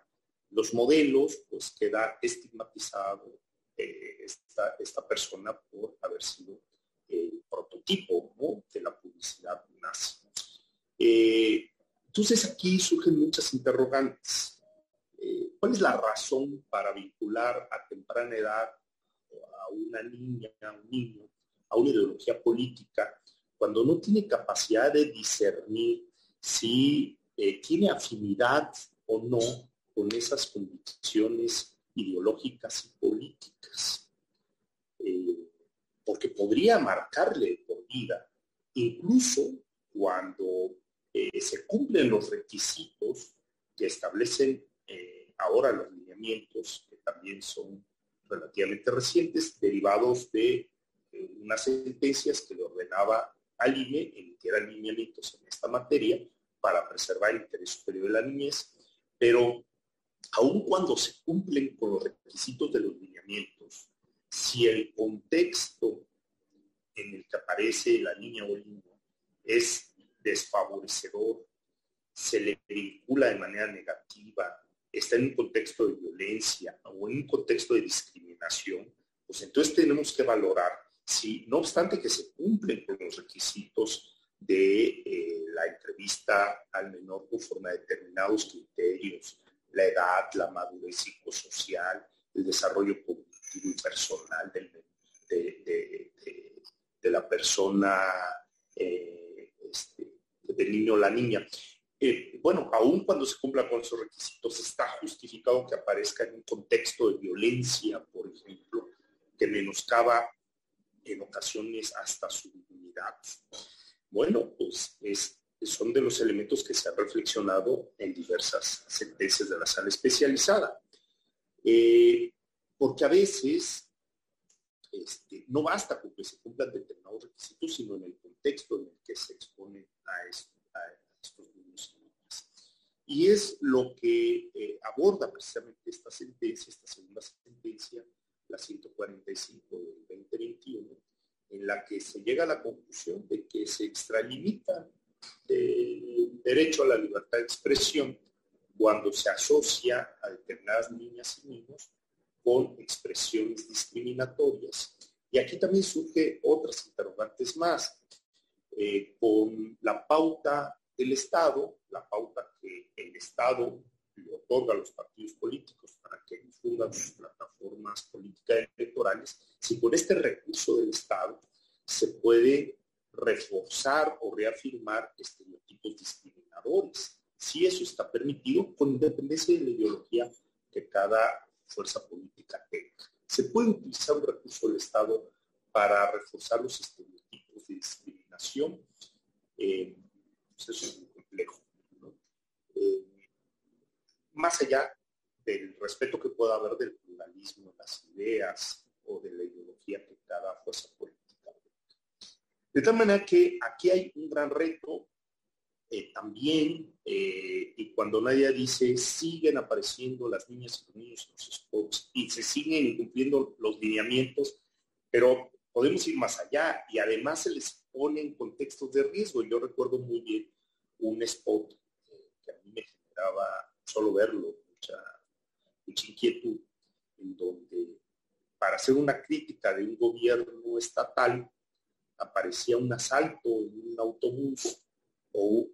S2: los modelos, pues queda estigmatizado eh, esta, persona por haber sido el prototipo de la publicidad nazi. Entonces aquí surgen muchas interrogantes. ¿Cuál es la razón para vincular a temprana edad a una niña, a un niño, a una ideología política, cuando no tiene capacidad de discernir si tiene afinidad o no con esas convicciones ideológicas y políticas. Eh, porque podría marcarle por vida, incluso cuando eh, se cumplen los requisitos que establecen eh, ahora los lineamientos, que también son relativamente recientes, derivados de eh, unas sentencias que le ordenaba al INE eran lineamientos en esta materia para preservar el interés superior de la niñez, pero aun cuando se cumplen con los requisitos de los lineamientos, si el contexto en el que aparece la niña o el niño es desfavorecedor, se le vincula de manera negativa, está en un contexto de violencia o en un contexto de discriminación, pues entonces tenemos que valorar si, no obstante que se cumplen con los requisitos de eh, la entrevista al menor conforme a determinados criterios, la edad, la madurez psicosocial, el desarrollo cognitivo y personal de, la persona, eh, este, del niño o la niña. Eh, bueno, aún cuando se cumpla con esos requisitos, está justificado que aparezca en un contexto de violencia, por ejemplo, que menoscaba en ocasiones hasta su dignidad. Bueno, pues es, son de los elementos que se han reflexionado en diversas sentencias de la sala especializada. Eh, porque a veces este, no basta con que se cumplan determinados requisitos, sino en el contexto en el que se expone a, niñas. Y es lo que eh, aborda precisamente esta sentencia, esta segunda sentencia, la 145 del 2021, en la que se llega a la conclusión de que se extralimita el derecho a la libertad de expresión cuando se asocia a determinadas niñas y niños con expresiones discriminatorias. Y aquí también surge otras interrogantes más, eh, con la pauta del Estado, la pauta que el Estado le otorga a los partidos políticos para que difundan sus plataformas políticas electorales, si con este recurso del Estado se puede reforzar o reafirmar estereotipos discriminadores. Si eso está permitido, con independencia de la ideología que cada fuerza política tenga. Se puede utilizar un recurso del Estado para reforzar los estereotipos de discriminación. Eh, pues es muy complejo. Eh, más allá del respeto que pueda haber del pluralismo, las ideas o de la ideología que cada fuerza política de tal manera que aquí hay un gran reto eh, también, eh, y cuando nadie dice, siguen apareciendo las niñas y los niños los spots y se siguen cumpliendo los lineamientos, pero podemos ir más allá y además se les pone en contextos de riesgo. Yo recuerdo muy bien un spot que a mí me generaba solo verlo, mucha, inquietud, en donde para hacer una crítica de un gobierno estatal, aparecía un asalto en un autobús o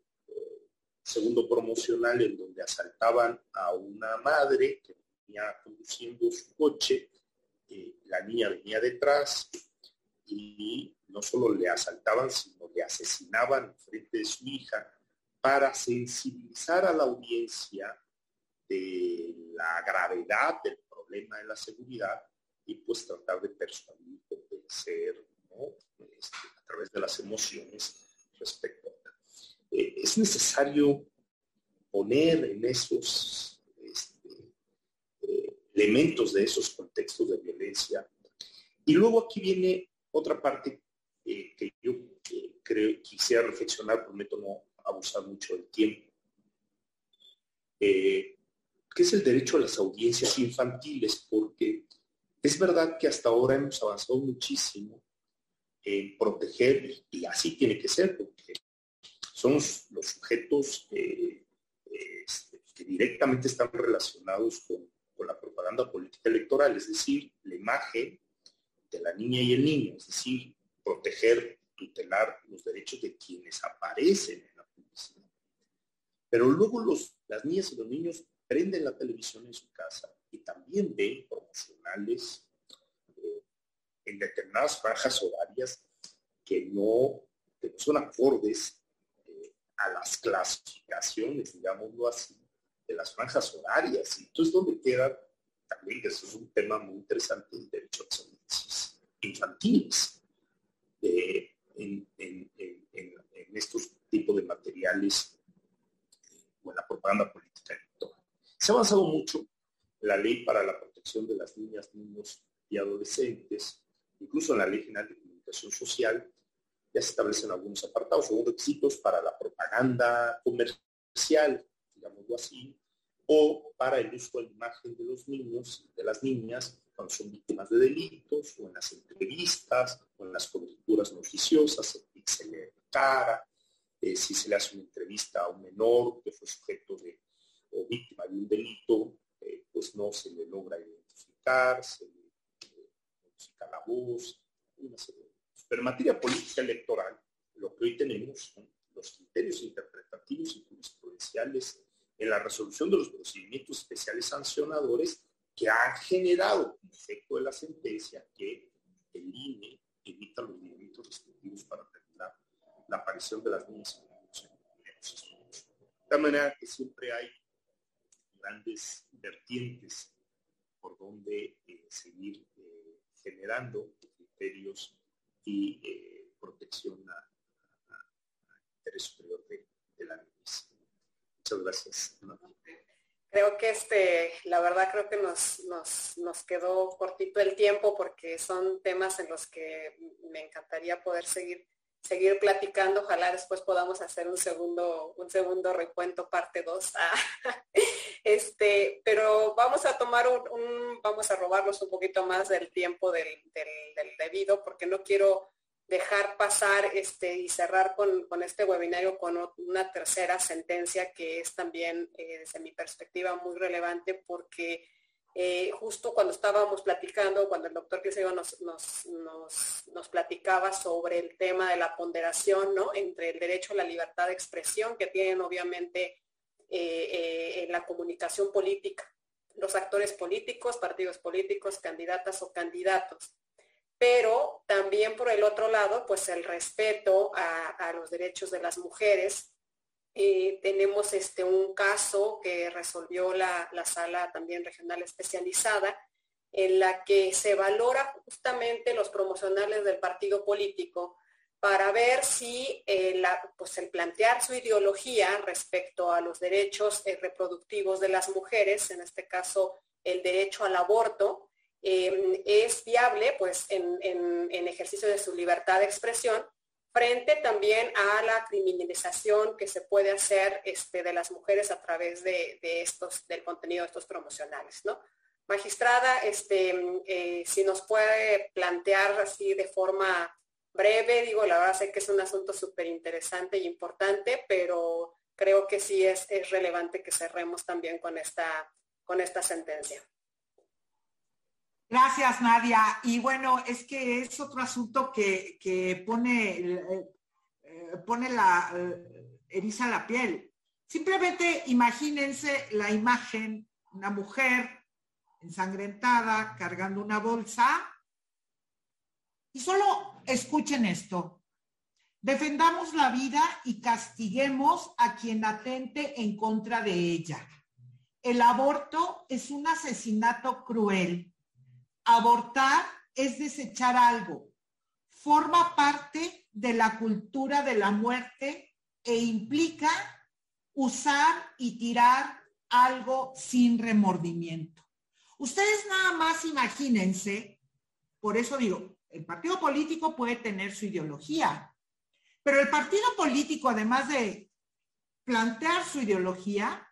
S2: segundo promocional en donde asaltaban a una madre que venía conduciendo su coche, eh, la niña venía detrás y no solo le asaltaban, sino le asesinaban frente de su hija para sensibilizar a la audiencia de la gravedad del problema de la seguridad y pues tratar de persuadir, convencer, este, a través de las emociones respecto a... Eh, es necesario poner en esos este, eh, elementos de esos contextos de violencia. Y luego aquí viene otra parte eh, que yo creo, quisiera reflexionar, prometo no abusar mucho del tiempo, que es el derecho a las audiencias infantiles, porque es verdad que hasta ahora hemos avanzado muchísimo en proteger, y así tiene que ser, porque son los, sujetos eh, este, que directamente están relacionados con, la propaganda política electoral, es decir, la imagen de la niña y el niño, es decir, proteger, tutelar los derechos de quienes aparecen en la publicidad. Pero luego los, las niñas y los niños prenden la televisión en su casa y también ven promocionales en determinadas franjas horarias que no, son acordes eh, a las clasificaciones, digámoslo así, de las franjas horarias. Y entonces, ¿dónde queda? También que eso es un tema muy interesante, el derecho a las infantiles. en, estos tipos de materiales o en la propaganda política electoral. Se ha avanzado mucho la ley para la protección de las niñas, niños y adolescentes, incluso en la Ley General de Comunicación Social, ya se establecen algunos apartados o requisitos para la propaganda comercial, digámoslo así, o para el uso de la imagen de los niños de las niñas cuando son víctimas de delitos, o en las entrevistas, o en las coberturas noticiosas, se le cara, eh, si se le hace una entrevista a un menor que fue sujeto de o víctima de un delito, eh, pues no se le logra identificar, se le modifica la voz, una serie Pero en materia política electoral, lo que hoy tenemos son los criterios interpretativos y jurisprudenciales en la resolución de los procedimientos especiales sancionadores que han generado como efecto de la sentencia que el INE evita los movimientos restrictivos para terminar la aparición de las niñas en los estudios. De manera que siempre hay grandes vertientes por donde eh, seguir eh, generando criterios y eh, protección al interés superior de, la niñez. Muchas gracias.
S1: Creo que este, la verdad creo que nos, nos, quedó cortito el tiempo porque son temas en los que me encantaría poder seguir, seguir platicando. Ojalá después podamos hacer un segundo, un segundo recuento parte 2. este, pero vamos a tomar un, vamos a robarnos un poquito más del tiempo del debido porque no quiero dejar pasar este, y cerrar con, este webinario con una tercera sentencia que es también, eh, desde mi perspectiva, muy relevante porque eh, justo cuando estábamos platicando, cuando el doctor Criseo nos, nos, nos, platicaba sobre el tema de la ponderación ¿no? entre el derecho a la libertad de expresión que tienen obviamente eh, en la comunicación política los actores políticos, partidos políticos, candidatas o candidatos pero también por el otro lado, pues el respeto a, los derechos de las mujeres. Eh, tenemos este, un caso que resolvió la, sala también regional especializada, en la que se valora justamente los promocionales del partido político para ver si eh, pues el plantear su ideología respecto a los derechos eh, reproductivos de las mujeres, en este caso el derecho al aborto, Em, es viable pues en, ejercicio de su libertad de expresión frente también a la criminalización que se puede hacer este, de las mujeres a través de, estos, del contenido de estos promocionales, ¿no? Magistrada, este, eh, si nos puede plantear así de forma breve, digo, la verdad sé que es un asunto súper interesante e importante, pero creo que sí es, es relevante que cerremos también con esta, con esta sentencia.
S3: Gracias, Nadia. Y bueno, es que es otro asunto que, pone, eh, pone la, eh, eriza la piel. Simplemente imagínense la imagen, una mujer ensangrentada, cargando una bolsa. Y solo escuchen esto. Defendamos la vida y castiguemos a quien atente en contra de ella. El aborto es un asesinato cruel Abortar es desechar algo. Forma parte de la cultura de la muerte e implica usar y tirar algo sin remordimiento. Ustedes nada más imagínense, por eso digo, el partido político puede tener su ideología, pero el partido político, además de plantear su ideología,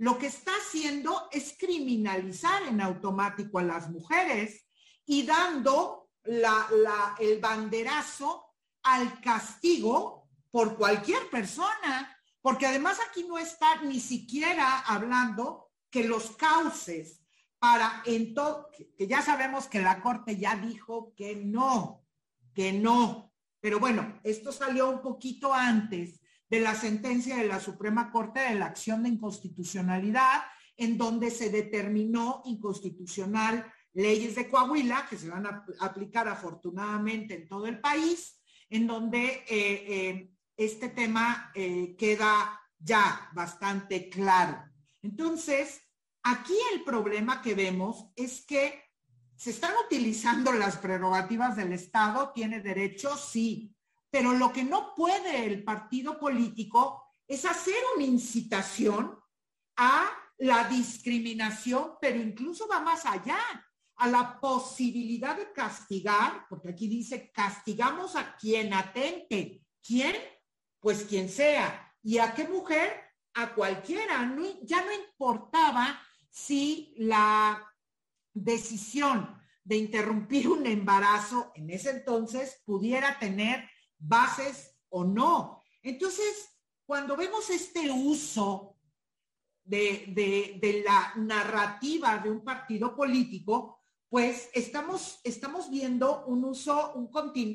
S3: lo que está haciendo es criminalizar en automático a las mujeres y dando el banderazo al castigo por cualquier persona, porque además aquí no está ni siquiera hablando que los cauces para en todo, que ya sabemos que la Corte ya dijo que no, que no. Pero bueno, esto salió un poquito antes de la sentencia de la Suprema Corte de la acción de inconstitucionalidad, en donde se determinó inconstitucional leyes de Coahuila, que se van a aplicar afortunadamente en todo el país, en donde eh, eh, este tema eh, queda ya bastante claro. Entonces, aquí el problema que vemos es que ¿Se están utilizando las prerrogativas del Estado? ¿Tiene derecho? Sí. Pero lo que no puede el partido político es hacer una incitación a la discriminación, pero incluso va más allá, a la posibilidad de castigar, porque aquí dice, castigamos a quien atente. ¿Quién? Pues quien sea. ¿Y a qué mujer? A cualquiera. Ya no importaba si la decisión de interrumpir un embarazo en ese entonces pudiera tener bases o no. Entonces, cuando vemos este uso de, la narrativa de un partido político, pues estamos, estamos viendo un uso, un,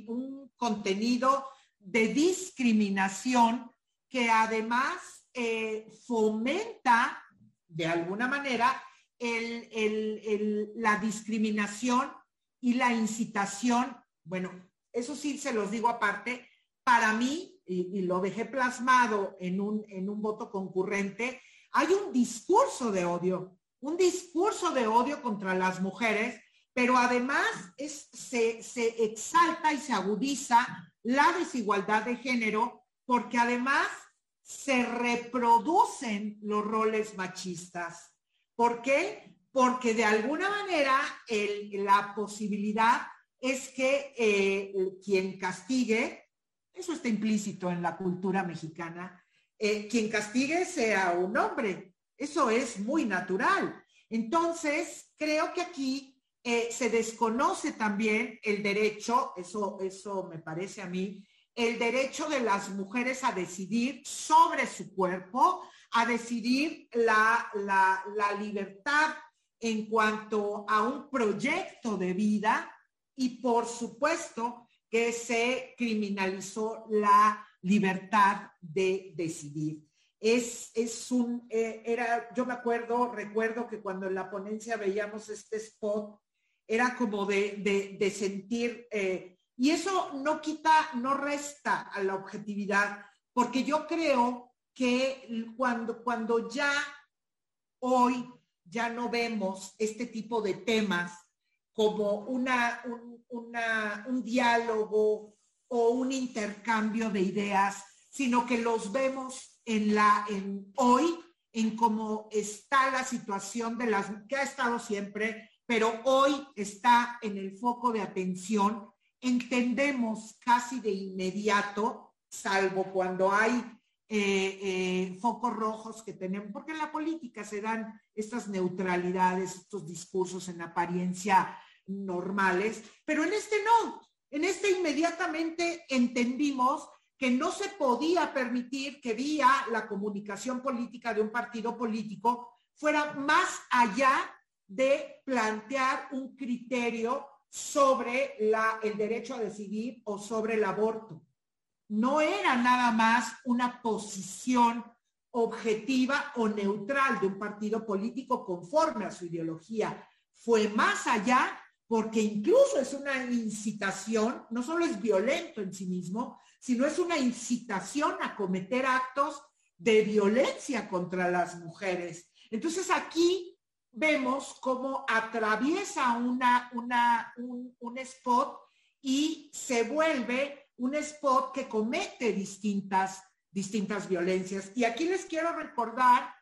S3: un contenido de discriminación que además eh, fomenta de alguna manera la discriminación y la incitación. Bueno, eso sí se los digo aparte, para mí, y, lo dejé plasmado en un, en un voto concurrente, hay un discurso de odio, un discurso de odio contra las mujeres, pero además se, se exalta y se agudiza la desigualdad de género porque además se reproducen los roles machistas. ¿Por qué? Porque de alguna manera la posibilidad es que eh, quien castigue, eso está implícito en la cultura mexicana, eh, quien castigue sea un hombre. Eso es muy natural. Entonces, creo que aquí eh, se desconoce también el derecho, eso, eso me parece a mí, el derecho de las mujeres a decidir sobre su cuerpo, a decidir la, la libertad en cuanto a un proyecto de vida y por supuesto que se criminalizó la libertad de decidir. Es, es un, eh, era, yo me acuerdo, recuerdo que cuando en la ponencia veíamos este spot, era como de, de, sentir, eh, y eso no quita, no resta a la objetividad, porque yo creo que cuando, cuando ya hoy ya no vemos este tipo de temas como una, un, diálogo o un intercambio de ideas, sino que los vemos en la, en hoy, en cómo está la situación de las, que ha estado siempre, pero hoy está en el foco de atención, entendemos casi de inmediato, salvo cuando hay eh, eh, focos rojos que tenemos, porque en la política se dan estas neutralidades, estos discursos en apariencia normales, pero en este no. En este inmediatamente entendimos que no se podía permitir que vía la comunicación política de un partido político fuera más allá de plantear un criterio sobre la, el derecho a decidir o sobre el aborto. No era nada más una posición objetiva o neutral de un partido político conforme a su ideología. Fue más allá porque incluso es una incitación, no solo es violento en sí mismo, sino es una incitación a cometer actos de violencia contra las mujeres. Entonces aquí vemos cómo atraviesa una, una, un, un spot y se vuelve un spot que comete distintas, distintas violencias. Y aquí les quiero recordar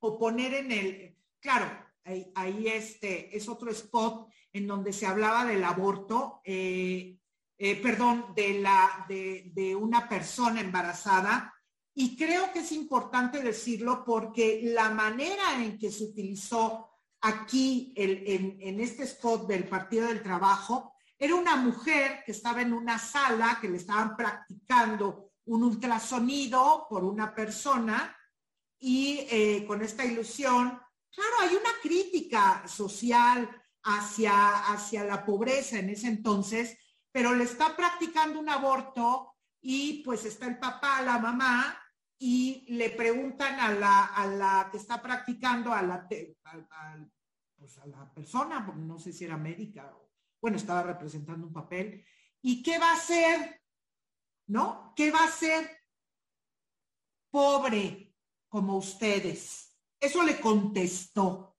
S3: o poner en el, claro, ahí, ahí este es otro spot en donde se hablaba del aborto, eh, eh, perdón, de, la, de, una persona embarazada. Y creo que es importante decirlo porque la manera en que se utilizó aquí en, en este spot del Partido del Trabajo era una mujer que estaba en una sala que le estaban practicando un ultrasonido por una persona y eh, con esta ilusión, claro, hay una crítica social hacia, hacia la pobreza en ese entonces, pero le está practicando un aborto y pues está el papá, la mamá, y le preguntan a la, a la que está practicando, a la, pues a la persona, no sé si era médica bueno, estaba representando un papel, ¿y qué va a hacer? ¿No? ¿Qué va a hacer? Pobre como ustedes. Eso le contestó.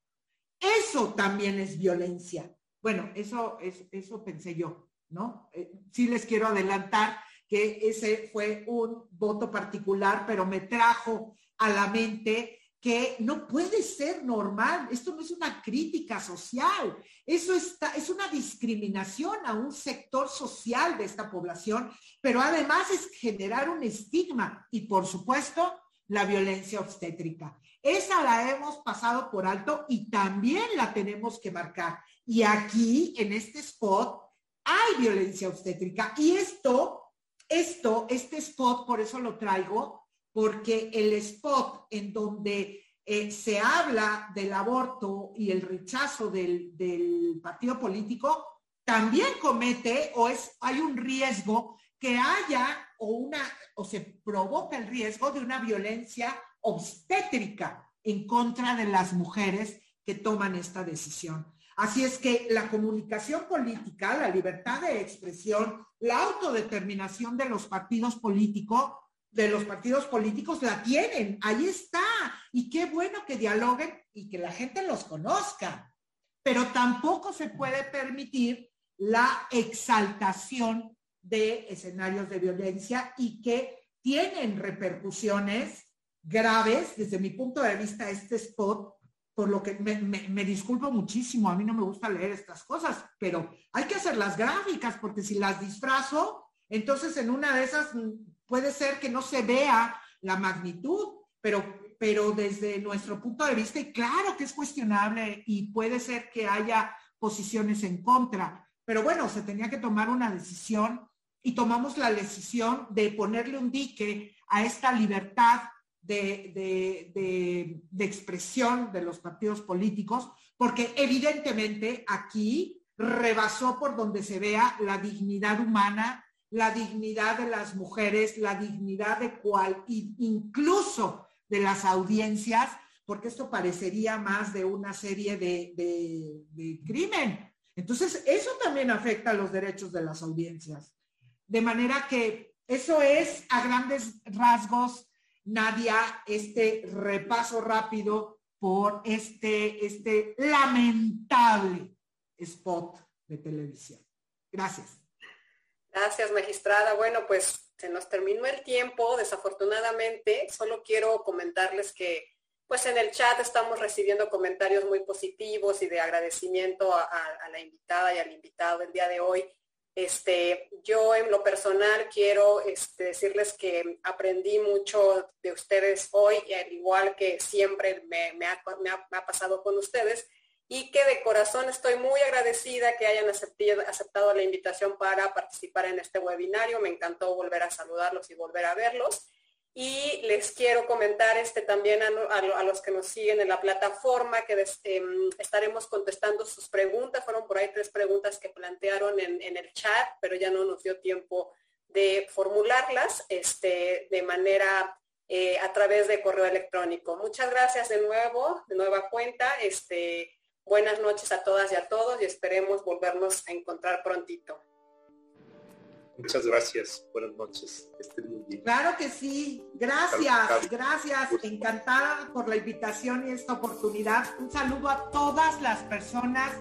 S3: Eso también es violencia. Bueno, eso, es, eso pensé yo, ¿no? Eh, sí les quiero adelantar que ese fue un voto particular, pero me trajo a la mente que no puede ser normal. Esto no es una crítica social, eso está, es una discriminación a un sector social de esta población, pero además es generar un estigma y por supuesto la violencia obstétrica. Esa la hemos pasado por alto y también la tenemos que marcar. Y aquí, en este spot, hay violencia obstétrica. Y esto, esto, este spot, por eso lo traigo, porque el spot en donde eh, se habla del aborto y el rechazo del, del, partido político, también comete o es, hay un riesgo que haya o una, o se provoca el riesgo de una violencia obstétrica en contra de las mujeres que toman esta decisión. Así es que la comunicación política, la libertad de expresión, la autodeterminación de los partidos políticos de los partidos políticos la tienen, ahí está. Y qué bueno que dialoguen y que la gente los conozca. Pero tampoco se puede permitir la exaltación de escenarios de violencia y que tienen repercusiones graves, desde mi punto de vista, este spot, por lo que me, disculpo muchísimo, a mí no me gusta leer estas cosas, pero hay que hacer las gráficas, porque si las disfrazo, entonces en una de esas puede ser que no se vea la magnitud, pero, pero desde nuestro punto de vista, y claro que es cuestionable y puede ser que haya posiciones en contra, pero bueno, se tenía que tomar una decisión y tomamos la decisión de ponerle un dique a esta libertad de, de, de, expresión de los partidos políticos, porque evidentemente aquí rebasó por donde se vea la dignidad humana la dignidad de las mujeres, la dignidad de cual, incluso de las audiencias, porque esto parecería más de una serie de, de, crimen. Entonces, eso también afecta a los derechos de las audiencias. De manera que eso es a grandes rasgos, Nadia, este repaso rápido por este, este lamentable spot de televisión. Gracias.
S1: Gracias, magistrada. Bueno, pues se nos terminó el tiempo, desafortunadamente. Solo quiero comentarles que pues en el chat estamos recibiendo comentarios muy positivos y de agradecimiento a, la invitada y al invitado del día de hoy. Este, yo en lo personal quiero este, decirles que aprendí mucho de ustedes hoy, al igual que siempre me ha pasado con ustedes y que de corazón estoy muy agradecida que hayan aceptado, la invitación para participar en este webinario. Me encantó volver a saludarlos y volver a verlos. Y les quiero comentar este también a, los que nos siguen en la plataforma que em, estaremos contestando sus preguntas. Fueron por ahí tres preguntas que plantearon en, el chat, pero ya no nos dio tiempo de formularlas este, de manera eh, a través de correo electrónico. Muchas gracias de nuevo, de nueva cuenta. Este, Buenas noches a todas y a todos y esperemos volvernos a encontrar prontito.
S2: Muchas gracias. Buenas noches.
S3: Claro que sí. Gracias, gracias. Encantada por la invitación y esta oportunidad. Un saludo a todas las personas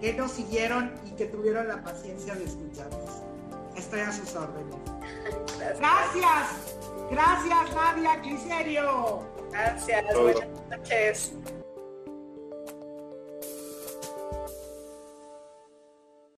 S3: que nos siguieron y que tuvieron la paciencia de escucharnos. Estoy a sus órdenes. Gracias. Gracias, Nadia Cliserio.
S1: Gracias. Buenas noches.